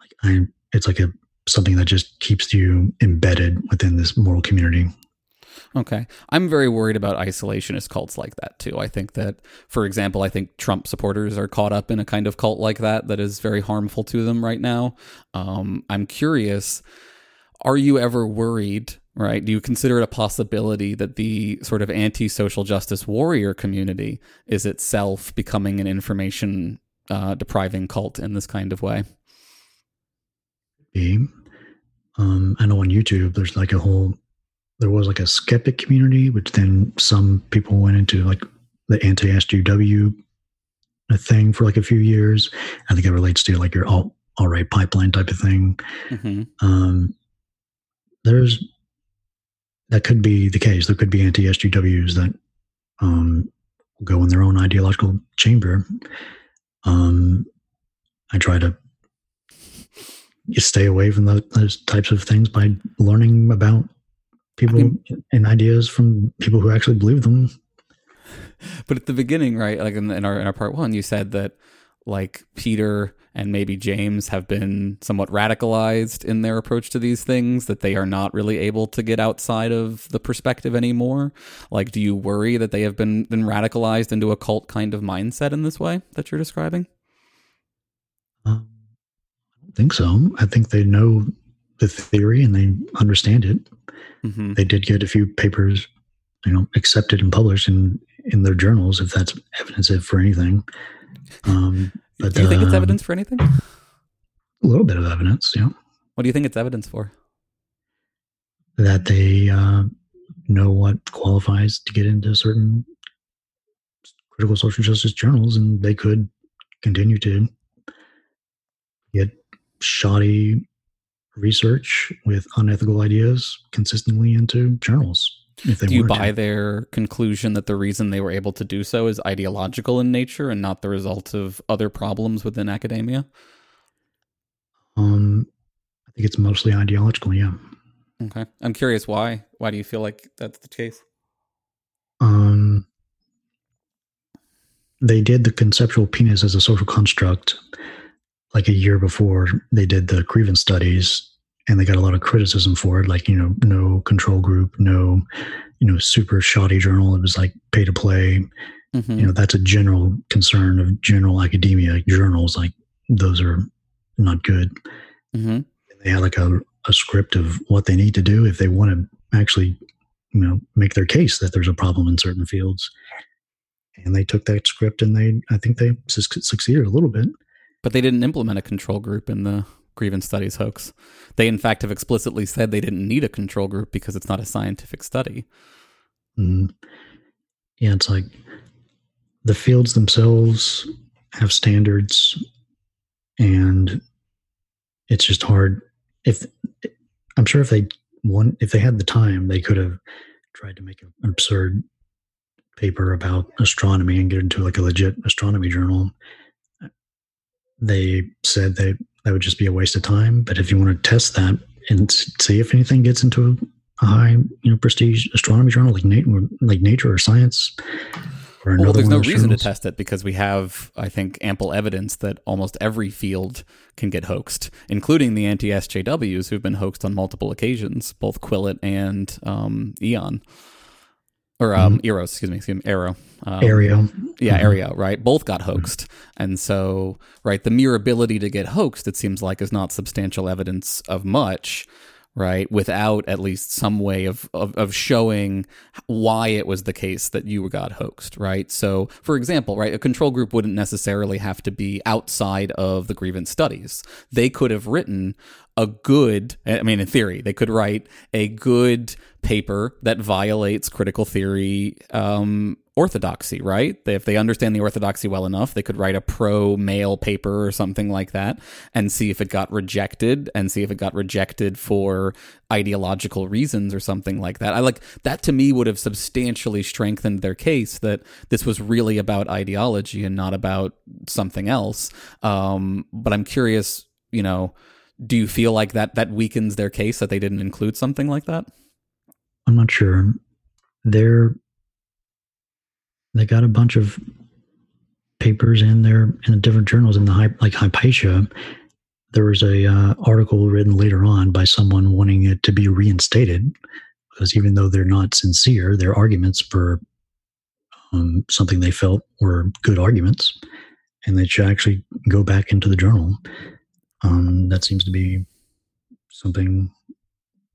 Speaker 9: Like I, it's like a something that just keeps you embedded within this moral community.
Speaker 1: Okay. I'm very worried about isolationist cults like that too. I think that, for example, I think Trump supporters are caught up in a kind of cult like that that is very harmful to them right now. Um, I'm curious, are you ever worried, right? Do you consider it a possibility that the sort of anti social justice warrior community is itself becoming an information uh, depriving cult in this kind of way?
Speaker 9: Um, I know on YouTube there's like a whole there was like a skeptic community, which then some people went into like the anti SJW thing for like a few years. I think it relates to like your all alt right pipeline type of thing.
Speaker 1: hmm
Speaker 9: Um, there's that could be the case. There could be anti SJWs that um, go in their own ideological chamber. Um, I try to stay away from those, those types of things by learning about people and ideas from people who actually believe them.
Speaker 1: But at the beginning, right, like in, in our in our part one, you said that like Peter and maybe James have been somewhat radicalized in their approach to these things, that they are not really able to get outside of the perspective anymore. Like, do you worry that they have been been radicalized into a cult kind of mindset in this way that you're describing?
Speaker 9: Um, I don't think so. I think they know the theory and they understand it.
Speaker 1: Hmm
Speaker 9: They did get a few papers, you know, accepted and published in in their journals, if that's evidence for anything. Um, but
Speaker 1: do you think it's
Speaker 9: um,
Speaker 1: evidence for anything?
Speaker 9: A little bit of evidence, yeah,
Speaker 1: What do you think it's evidence for?
Speaker 9: that they uh, know what qualifies to get into certain critical social justice journals, and they could continue to get shoddy research with unethical ideas consistently into journals. If they
Speaker 1: Do you
Speaker 9: wanted to.
Speaker 1: buy their conclusion that the reason they were able to do so is ideological in nature and not the result of other problems within academia?
Speaker 9: Um, I think it's mostly ideological. Yeah.
Speaker 1: Okay. I'm curious why. Why do you feel like that's the case?
Speaker 9: Um, they did the conceptual penis as a social construct like a year before they did the grievance studies and they got a lot of criticism for it like you know no control group no you know super shoddy journal. It was like pay to play.
Speaker 1: Mhm.
Speaker 9: you know that's a general concern of general academia journals like those are not good.
Speaker 1: Mhm.
Speaker 9: they had like a, a script of what they need to do if they want to actually you know make their case that there's a problem in certain fields. And they took that script and they i think they su- succeeded a little bit
Speaker 1: But they didn't implement a control group in the grievance studies hoax. They, in fact, have explicitly said they didn't need a control group because it's not a scientific study.
Speaker 9: Mm. Yeah, it's like the fields themselves have standards, and it's just hard. If I'm sure if they want, if they had the time, they could have tried to make an absurd paper about astronomy and get into like a legit astronomy journal. They said they that would just be a waste of time. But if you want to test that and see if anything gets into a high, you know, prestige astronomy journal like Nature, like Nature or Science, or another
Speaker 1: Well, there's
Speaker 9: one
Speaker 1: no reason to test it because we have, I think, ample evidence that almost every field can get hoaxed, including the anti SJWs who've been hoaxed on multiple occasions, both Quillette and um, Eon. Or um, Eros, excuse me, excuse me, Arrow. Um. Yeah,
Speaker 9: Mhm.
Speaker 1: Areo, right? Both got hoaxed. And so, right, the mere ability to get hoaxed, it seems like, is not substantial evidence of much, right? Without at least some way of, of, of showing why it was the case that you got hoaxed, right? So, for example, right, a control group wouldn't necessarily have to be outside of the grievance studies. They could have written a good, I mean, in theory, they could write a good paper that violates critical theory um, orthodoxy, right? If they understand the orthodoxy well enough, they could write a pro male paper or something like that and see if it got rejected and see if it got rejected for ideological reasons or something like that. I like that to me would have substantially strengthened their case that this was really about ideology and not about something else. Um, but I'm curious, you know, do you feel like that that weakens their case that they didn't include something like that?
Speaker 9: I'm not sure. They're they got a bunch of papers in there in the different journals in the Hy- like Hypatia. There was a uh, article written later on by someone wanting it to be reinstated because even though they're not sincere, their arguments for um, something they felt were good arguments, and they should actually go back into the journal. Um, that seems to be something.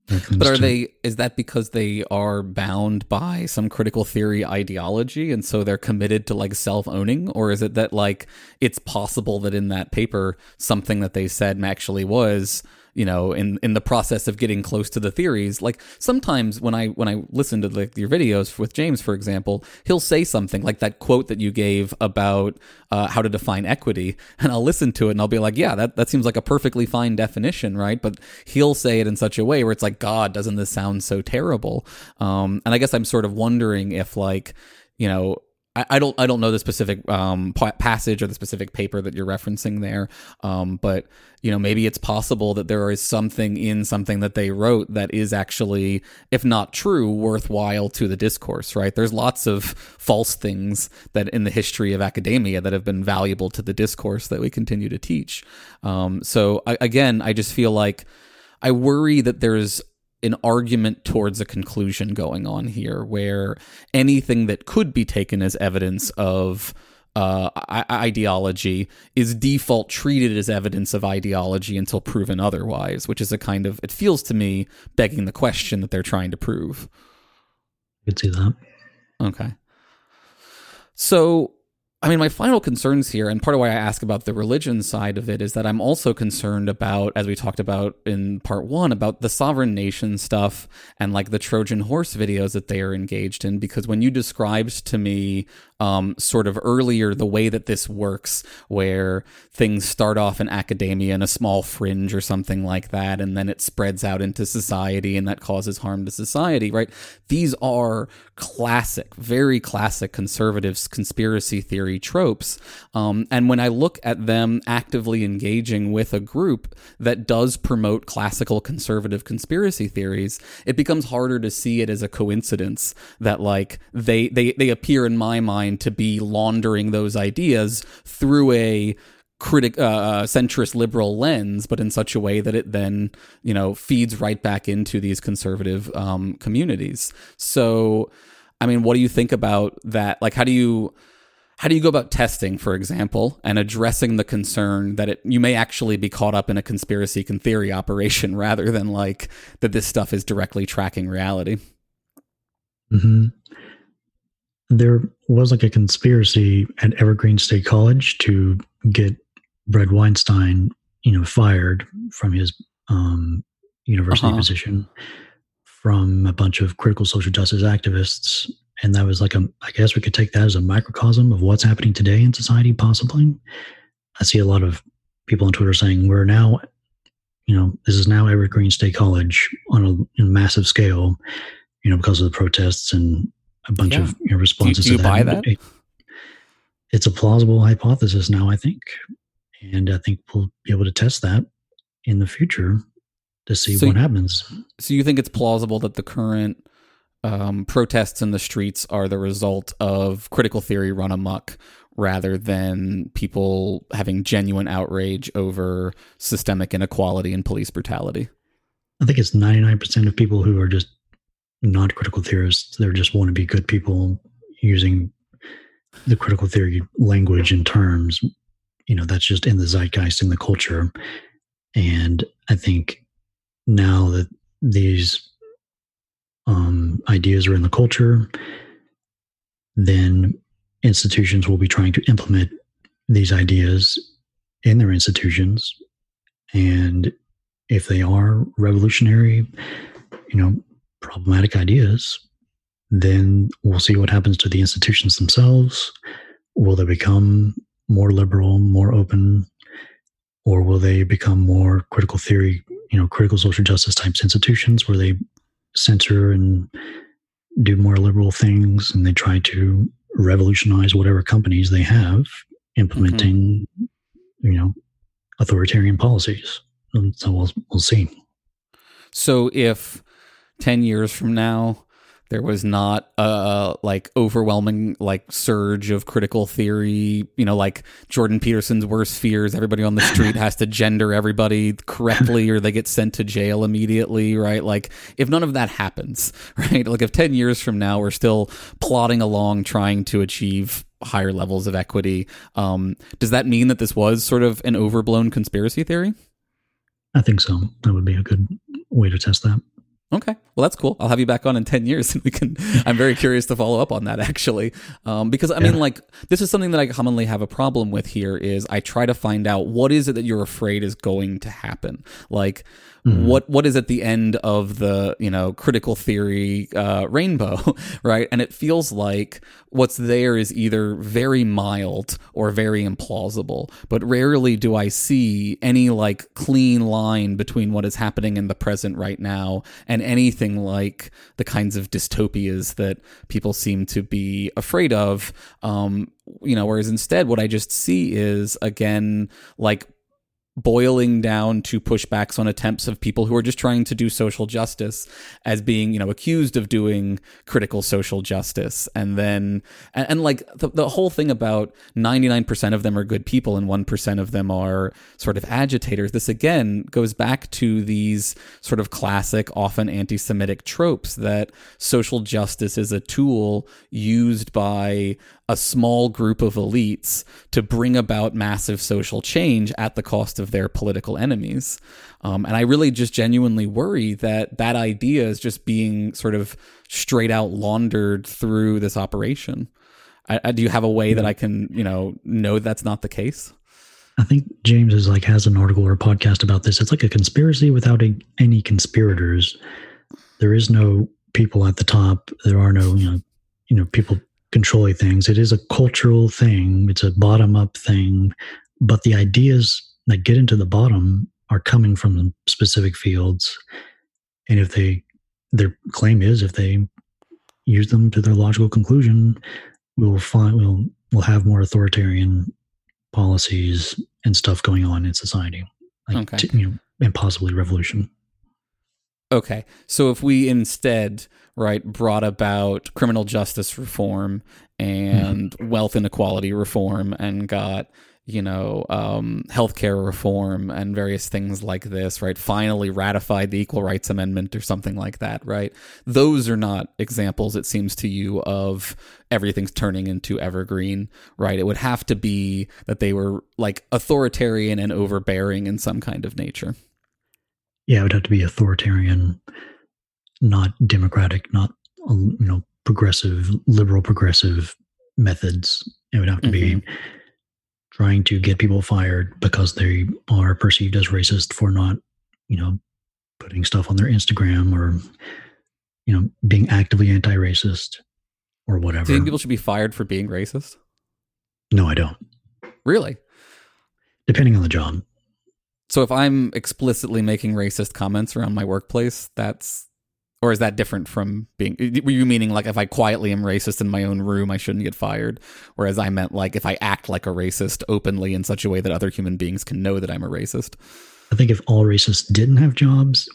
Speaker 1: But are
Speaker 9: to-
Speaker 1: they? Is that because they are bound by some critical theory ideology, and so they're committed to like self owning, or is it that like it's possible that in that paper something that they said actually was you know in in the process of getting close to the theories like sometimes when i when i listen to like your videos with james for example he'll say something like that quote that you gave about uh, how to define equity and i'll listen to it and i'll be like yeah that, that seems like a perfectly fine definition right? But he'll say it in such a way where it's like god doesn't this sound so terrible? Um, and i guess i'm sort of wondering if like you know I, I don't I don't know the specific um, pa- passage or the specific paper that you're referencing there, um, but you know maybe it's possible that there is something in something that they wrote that is actually, if not true, worthwhile to the discourse. Right? There's lots of false things that in the history of academia that have been valuable to the discourse that we continue to teach. Um, so I, again, I just feel like I worry that there's an argument towards a conclusion going on here where anything that could be taken as evidence of uh, I- ideology is default treated as evidence of ideology until proven otherwise, which is a kind of, it feels to me, begging the question that they're trying to prove.
Speaker 9: I could see that.
Speaker 1: Okay. So, I mean, my final concerns here, and part of why I ask about the religion side of it, is that I'm also concerned about, as we talked about in part one, about the sovereign nation stuff and like the Trojan horse videos that they are engaged in. Because when you described to me um, sort of earlier the way that this works, where things start off in academia in a small fringe or something like that, and then it spreads out into society and that causes harm to society, right? These are classic, very classic conservative conspiracy theory tropes. Um, and when I look at them actively engaging with a group that does promote classical conservative conspiracy theories, it becomes harder to see it as a coincidence that like they they they appear in my mind to be laundering those ideas through a critic uh, uh, centrist liberal lens but in such a way that it then you know feeds right back into these conservative um, communities. So i mean what do you think about that? Like how do you how do you go about testing for example and addressing the concern that it you may actually be caught up in a conspiracy con theory operation rather than like that this stuff is directly tracking reality?
Speaker 9: Mm-hmm. There was like a conspiracy at evergreen state college to get Bret Weinstein, you know, fired from his um, university uh-huh. position from a bunch of critical social justice activists. And that was like a, I guess we could take that as a microcosm of what's happening today in society, possibly. I see a lot of people on Twitter saying we're now, you know, this is now Evergreen State College on a, a massive scale, you know, because of the protests and a bunch yeah. of you know, responses.
Speaker 1: Do, do you buy that? that?
Speaker 9: It's a plausible hypothesis now, I think and I think we'll be able to test that in the future to see so what happens.
Speaker 1: So you think it's plausible that the current um, protests in the streets are the result of critical theory run amok rather than people having genuine outrage over systemic inequality and police brutality?
Speaker 9: I think it's 99% of people who are just not critical theorists. They just want to be good people using the critical theory language and terms. You know that's just in the zeitgeist in the culture. And i think now that these um, ideas are in the culture then institutions will be trying to implement these ideas in their institutions. And if they are revolutionary you know problematic ideas then we'll see what happens to the institutions themselves will they become more liberal, more open, or will they become more critical theory, you know, critical social justice types institutions where they censor and do more liberal things and they try to revolutionize whatever companies they have implementing, mm-hmm. you know, authoritarian policies. And so we'll we'll see.
Speaker 1: So if 10 years from now there was not a like overwhelming like surge of critical theory, you know, like Jordan Peterson's worst fears. Everybody on the street has to gender everybody correctly or they get sent to jail immediately, right? Like if none of that happens, right? Like if 10 years from now we're still plodding along trying to achieve higher levels of equity, um, does that mean that this was sort of an overblown conspiracy theory?
Speaker 9: I think so. That would be a good way to test that.
Speaker 1: Okay. Well, that's cool. I'll have you back on in 10 years and we can, I'm very curious to follow up on that actually. Um, because I yeah. mean, like, this is something that I commonly have a problem with here is I try to find out what is it that you're afraid is going to happen? Like, Mm-hmm. What what is at the end of the you know critical theory uh, rainbow, right? And it feels like what's there is either very mild or very implausible. But rarely do I see any like clean line between what is happening in the present right now and anything like the kinds of dystopias that people seem to be afraid of. Um, you know, whereas instead, what I just see is again like boiling down to pushbacks on attempts of people who are just trying to do social justice as being you know accused of doing critical social justice. And then and, and like the, the whole thing about 99% of them are good people and 1% of them are sort of agitators this again goes back to these sort of classic often anti-semitic tropes that social justice is a tool used by a small group of elites to bring about massive social change at the cost of their political enemies. Um, and I really just genuinely worry that that idea is just being sort of straight out laundered through this operation. I, I, do you have a way that I can, you know, know that's not the case?
Speaker 9: I think James is like has an article or a podcast about this. It's like a conspiracy without a, any conspirators. There is no people at the top. There are no, you know, you know, people controlling things. It is a cultural thing. It's a bottom up thing, but the ideas that get into the bottom are coming from specific fields. And if they, their claim is if they use them to their logical conclusion, we'll find, we'll, we'll have more authoritarian policies and stuff going on in society. Like,
Speaker 1: Okay.
Speaker 9: t- you know, and possibly revolution.
Speaker 1: Okay. So if we instead, right, brought about criminal justice reform and wealth inequality reform and got, you know, um, healthcare reform and various things like this, right, finally ratified the Equal Rights Amendment or something like that, right? Those are not examples, it seems to you, of everything's turning into evergreen, right? It would have to be that they were like authoritarian and overbearing in some kind of nature.
Speaker 9: Yeah, it would have to be authoritarian, not democratic, not um, you know progressive, liberal progressive methods. It would have to be trying to get people fired because they are perceived as racist for not, you know, putting stuff on their Instagram or you know being actively anti-racist or whatever.
Speaker 1: Do you think people should be fired for being racist?
Speaker 9: no, I don't.
Speaker 1: Really?
Speaker 9: Depending on the job.
Speaker 1: So if I'm explicitly making racist comments around my workplace, that's or is that different from being were you meaning like if I quietly am racist in my own room I shouldn't get fired whereas I meant like if I act like a racist openly in such a way that other human beings can know that I'm a racist.
Speaker 9: I think if all racists didn't have jobs,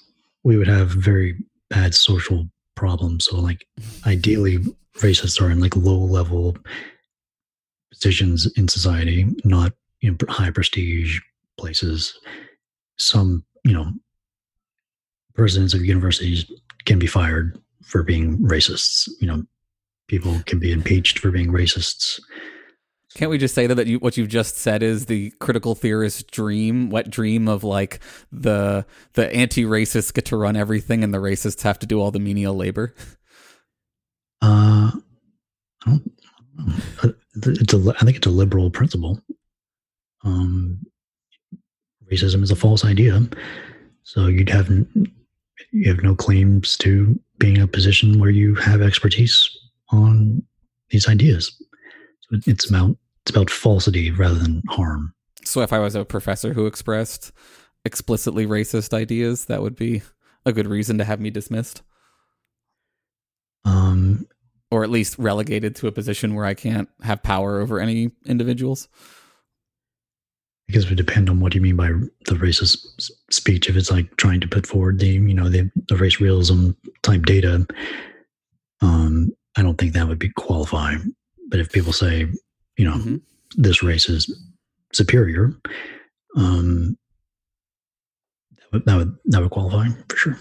Speaker 9: we would have very bad social problems. So, like, ideally, racists are in like low level positions in society, not in high prestige places. Some, you know, presidents of universities can be fired for being racists. You know, people can be impeached for being racists.
Speaker 1: Can't we just say that, that you, what you've just said is the critical theorist dream, wet dream of like the the anti-racists get to run everything and the racists have to do all the menial labor?
Speaker 9: Uh, I don't. uh, It's a. I think it's a liberal principle. Um, racism is a false idea, so you'd have you have no claims to being in a position where you have expertise on these ideas. So it's about it's about falsity rather than harm.
Speaker 1: So if I was a professor who expressed explicitly racist ideas, that would be a good reason to have me dismissed
Speaker 9: Um,
Speaker 1: or at least relegated to a position where I can't have power over any individuals.
Speaker 9: I guess it would depend on what you mean by the racist speech. If it's like trying to put forward the you know the, the race realism type data, um, I don't think that would be qualifying. But if people say, you know,
Speaker 1: Mhm.
Speaker 9: this race is superior, um, that would that would qualify for sure.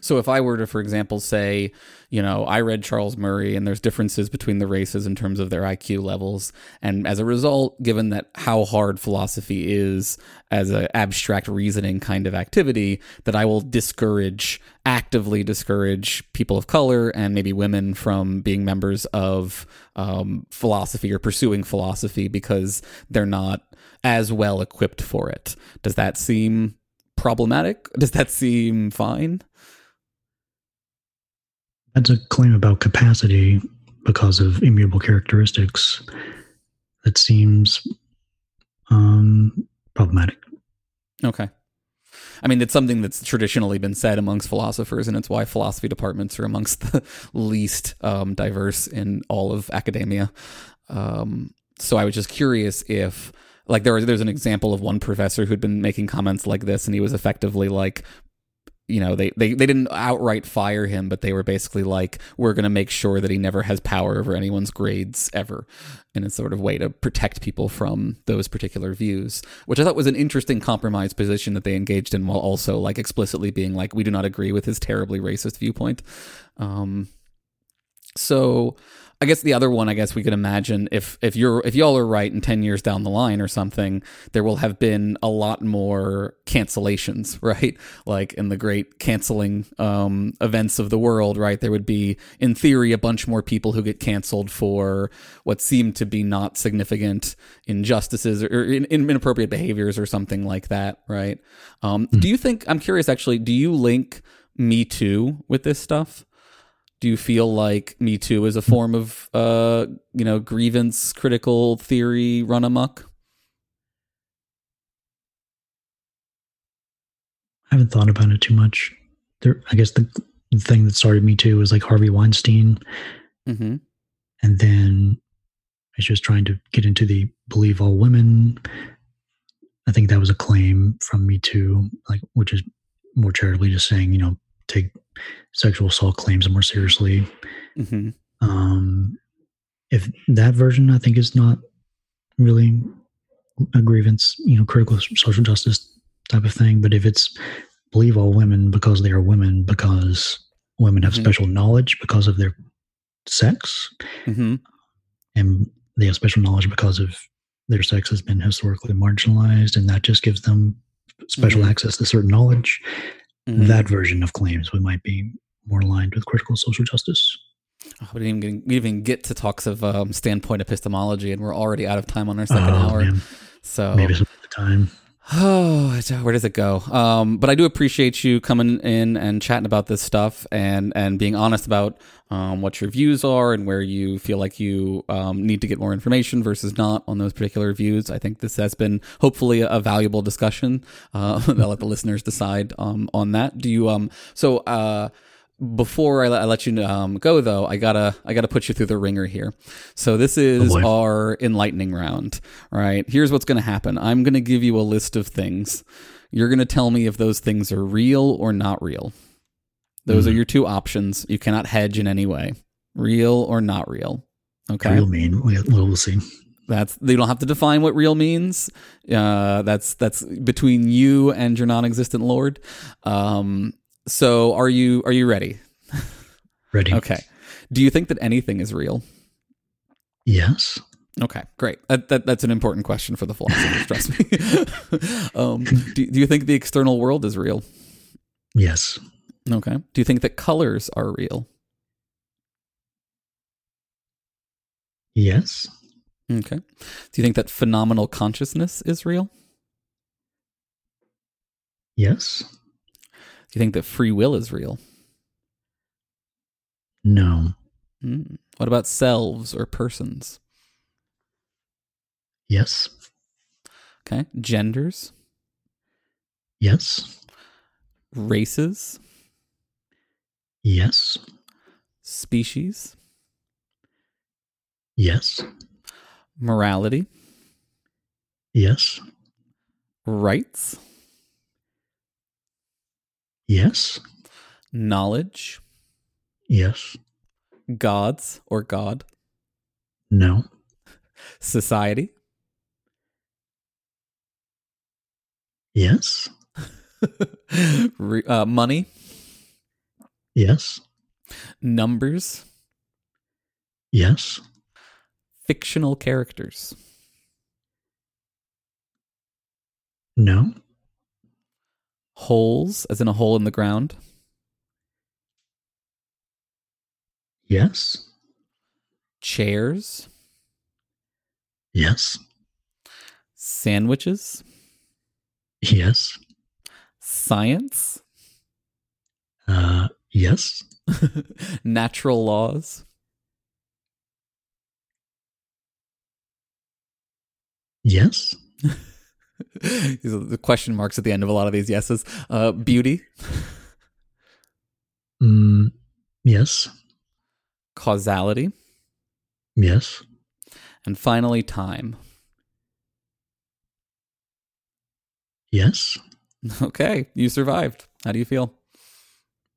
Speaker 1: So if I were to, for example, say, you know, I read Charles Murray and there's differences between the races in terms of their IQ levels. And as a result, given that how hard philosophy is as an abstract reasoning kind of activity, that I will discourage, actively discourage people of color and maybe women from being members of um, philosophy or pursuing philosophy because they're not as well equipped for it. Does that seem problematic? Does that seem fine?
Speaker 9: That's a claim about capacity because of immutable characteristics. That seems um, problematic.
Speaker 1: Okay. I mean, it's something that's traditionally been said amongst philosophers, and it's why philosophy departments are amongst the least um, diverse in all of academia. Um, so I was just curious if, like, there was there's an example of one professor who'd been making comments like this, and he was effectively like, you know, they they they didn't outright fire him, but they were basically like, we're going to make sure that he never has power over anyone's grades ever, in a sort of way to protect people from those particular views, which I thought was an interesting compromise position that they engaged in, while also like explicitly being like, we do not agree with his terribly racist viewpoint. Um, so I guess the other one, I guess we could imagine if if you're if y'all are right in ten years down the line or something, there will have been a lot more cancellations, right? Like in the great canceling um, events of the world, right? There would be, in theory, a bunch more people who get canceled for what seemed to be not significant injustices or, or in, inappropriate behaviors or something like that, right? Um, Do you think? I'm curious, actually. Do you link Me Too with this stuff? Do you feel like Me Too is a form of, uh, you know, grievance critical theory run amok?
Speaker 9: I haven't thought about it too much. There, I guess the, the thing that started me too was like Harvey Weinstein,
Speaker 1: Mm-hmm.
Speaker 9: and then I was just trying to get into the believe all women. I think that was a claim from Me Too, like which is more charitably just saying, you know, take sexual assault claims more seriously.
Speaker 1: Mm-hmm.
Speaker 9: Um, if that version, I think, is not really a grievance, you know, critical social justice type of thing. But if it's believe all women because they are women, because women have
Speaker 1: Mhm.
Speaker 9: special knowledge because of their sex,
Speaker 1: Mm-hmm.
Speaker 9: and they have special knowledge because of their sex has been historically marginalized, and that just gives them special
Speaker 1: Mhm.
Speaker 9: access to certain knowledge.
Speaker 1: Mhm.
Speaker 9: That version of claims would might be more aligned with critical social justice.
Speaker 1: Oh, we didn't even, we didn't even get to talks of um, standpoint epistemology, and we're already out of time on our second
Speaker 9: Oh,
Speaker 1: hour.
Speaker 9: man.
Speaker 1: So
Speaker 9: Maybe some time.
Speaker 1: Oh, where does it go? Um, but I do appreciate you coming in and chatting about this stuff and and being honest about um, what your views are and where you feel like you um, need to get more information versus not on those particular views. I think this has been hopefully a, valuable discussion. Uh, I'll let the listeners decide um, on that. Do you um so uh before I let, I let you um, go though, I gotta I gotta put you through the ringer here. So this is
Speaker 9: boy.
Speaker 1: our enlightening round. All right, here's what's gonna happen. I'm gonna give you a list of things. You're gonna tell me if those things are real or not real. Those are your two options. You cannot hedge in any way. Real or not real. Okay.
Speaker 9: Real mean. We- We'll, we'll see.
Speaker 1: That's they don't have to define what real means. Uh, that's that's between you and your non-existent lord. Um, so are you are you ready?
Speaker 9: Ready?
Speaker 1: Okay. Do you think that anything is real?
Speaker 9: Yes.
Speaker 1: Okay, great. That, that that's an important question for the philosophers. trust me. um, do, do you think the external world is real?
Speaker 9: Yes.
Speaker 1: Okay. Do you think that colors are real?
Speaker 9: Yes.
Speaker 1: Okay. Do you think that phenomenal consciousness is real?
Speaker 9: Yes.
Speaker 1: You think that free will is real?
Speaker 9: No.
Speaker 1: Mm. What about selves or persons?
Speaker 9: Yes.
Speaker 1: Okay. Genders,
Speaker 9: Yes.
Speaker 1: races,
Speaker 9: Yes.
Speaker 1: species,
Speaker 9: Yes.
Speaker 1: morality,
Speaker 9: Yes.
Speaker 1: rights,
Speaker 9: Yes.
Speaker 1: knowledge,
Speaker 9: Yes.
Speaker 1: gods or God,
Speaker 9: No.
Speaker 1: society,
Speaker 9: Yes.
Speaker 1: re- uh, money,
Speaker 9: Yes.
Speaker 1: numbers,
Speaker 9: Yes.
Speaker 1: fictional characters,
Speaker 9: No.
Speaker 1: Holes, as in a hole in the ground,
Speaker 9: Yes.
Speaker 1: chairs,
Speaker 9: Yes.
Speaker 1: sandwiches,
Speaker 9: Yes.
Speaker 1: science,
Speaker 9: Uh, yes.
Speaker 1: natural laws,
Speaker 9: Yes.
Speaker 1: These are the question marks at the end of a lot of these yeses. Uh, beauty,
Speaker 9: Mm, yes.
Speaker 1: causality,
Speaker 9: Yes.
Speaker 1: and finally time.
Speaker 9: Yes.
Speaker 1: Okay, you survived. How do you feel?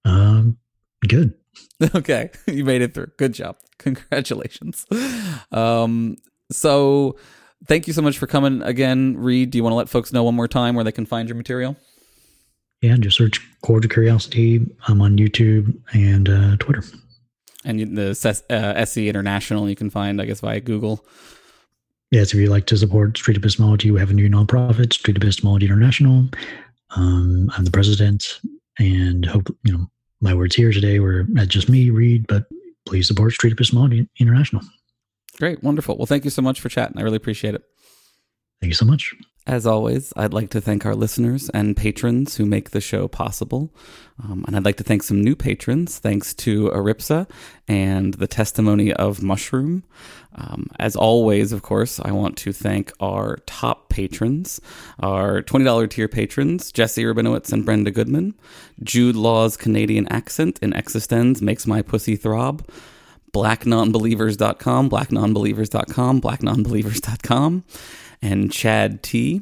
Speaker 9: Um, good.
Speaker 1: okay, you made it through. Good job. Congratulations. Um, so thank you so much for coming again, Reid. Do you want to let folks know one more time where they can find your material?
Speaker 9: Yeah, just search Cordial Curiosity. I'm on YouTube and uh, Twitter.
Speaker 1: And the uh, SE International you can find, I guess, via Google.
Speaker 9: Yes, if you'd like to support street epistemology, we have a new nonprofit, Street Epistemology International. Um, I'm the president, and hope you know my words here today were not just me, Reid, but please support Street Epistemology International.
Speaker 1: Great, wonderful. Well, thank you so much for chatting. I really appreciate it.
Speaker 9: Thank you so much.
Speaker 1: As always, I'd like to thank our listeners and patrons who make the show possible. Um, and I'd like to thank some new patrons, thanks to Aripsa and the testimony of Mushroom. Um, as always, of course, I want to thank our top patrons, our $20 tier patrons, Jesse Urbinowitz and Brenda Goodman. Jude Law's Canadian accent in Existenz makes my pussy throb. BlackNonbelievers.com, BlackNonbelievers.com, BlackNonbelievers.com and Chad T.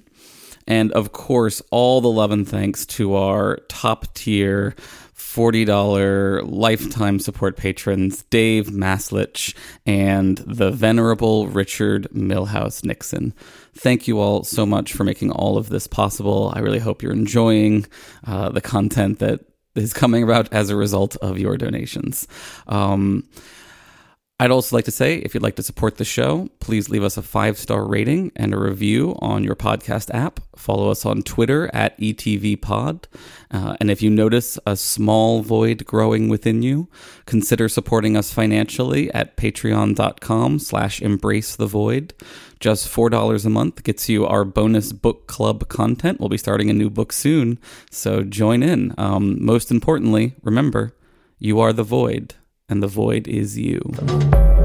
Speaker 1: And of course, all the love and thanks to our top tier $40 lifetime support patrons, Dave Maslich and the venerable Richard Milhous Nixon. Thank you all so much for making all of this possible. I really hope you're enjoying uh, the content that is coming about as a result of your donations. Um, I'd also like to say if you'd like to support the show, please leave us a five star rating and a review on your podcast app. Follow us on Twitter at ETVPod. Uh, and if you notice a small void growing within you, consider supporting us financially at patreon.com slash embrace the void. Just $4 a month gets you our bonus book club content. We'll be starting a new book soon, so join in. Um, most importantly, remember, you are the void and the void is you.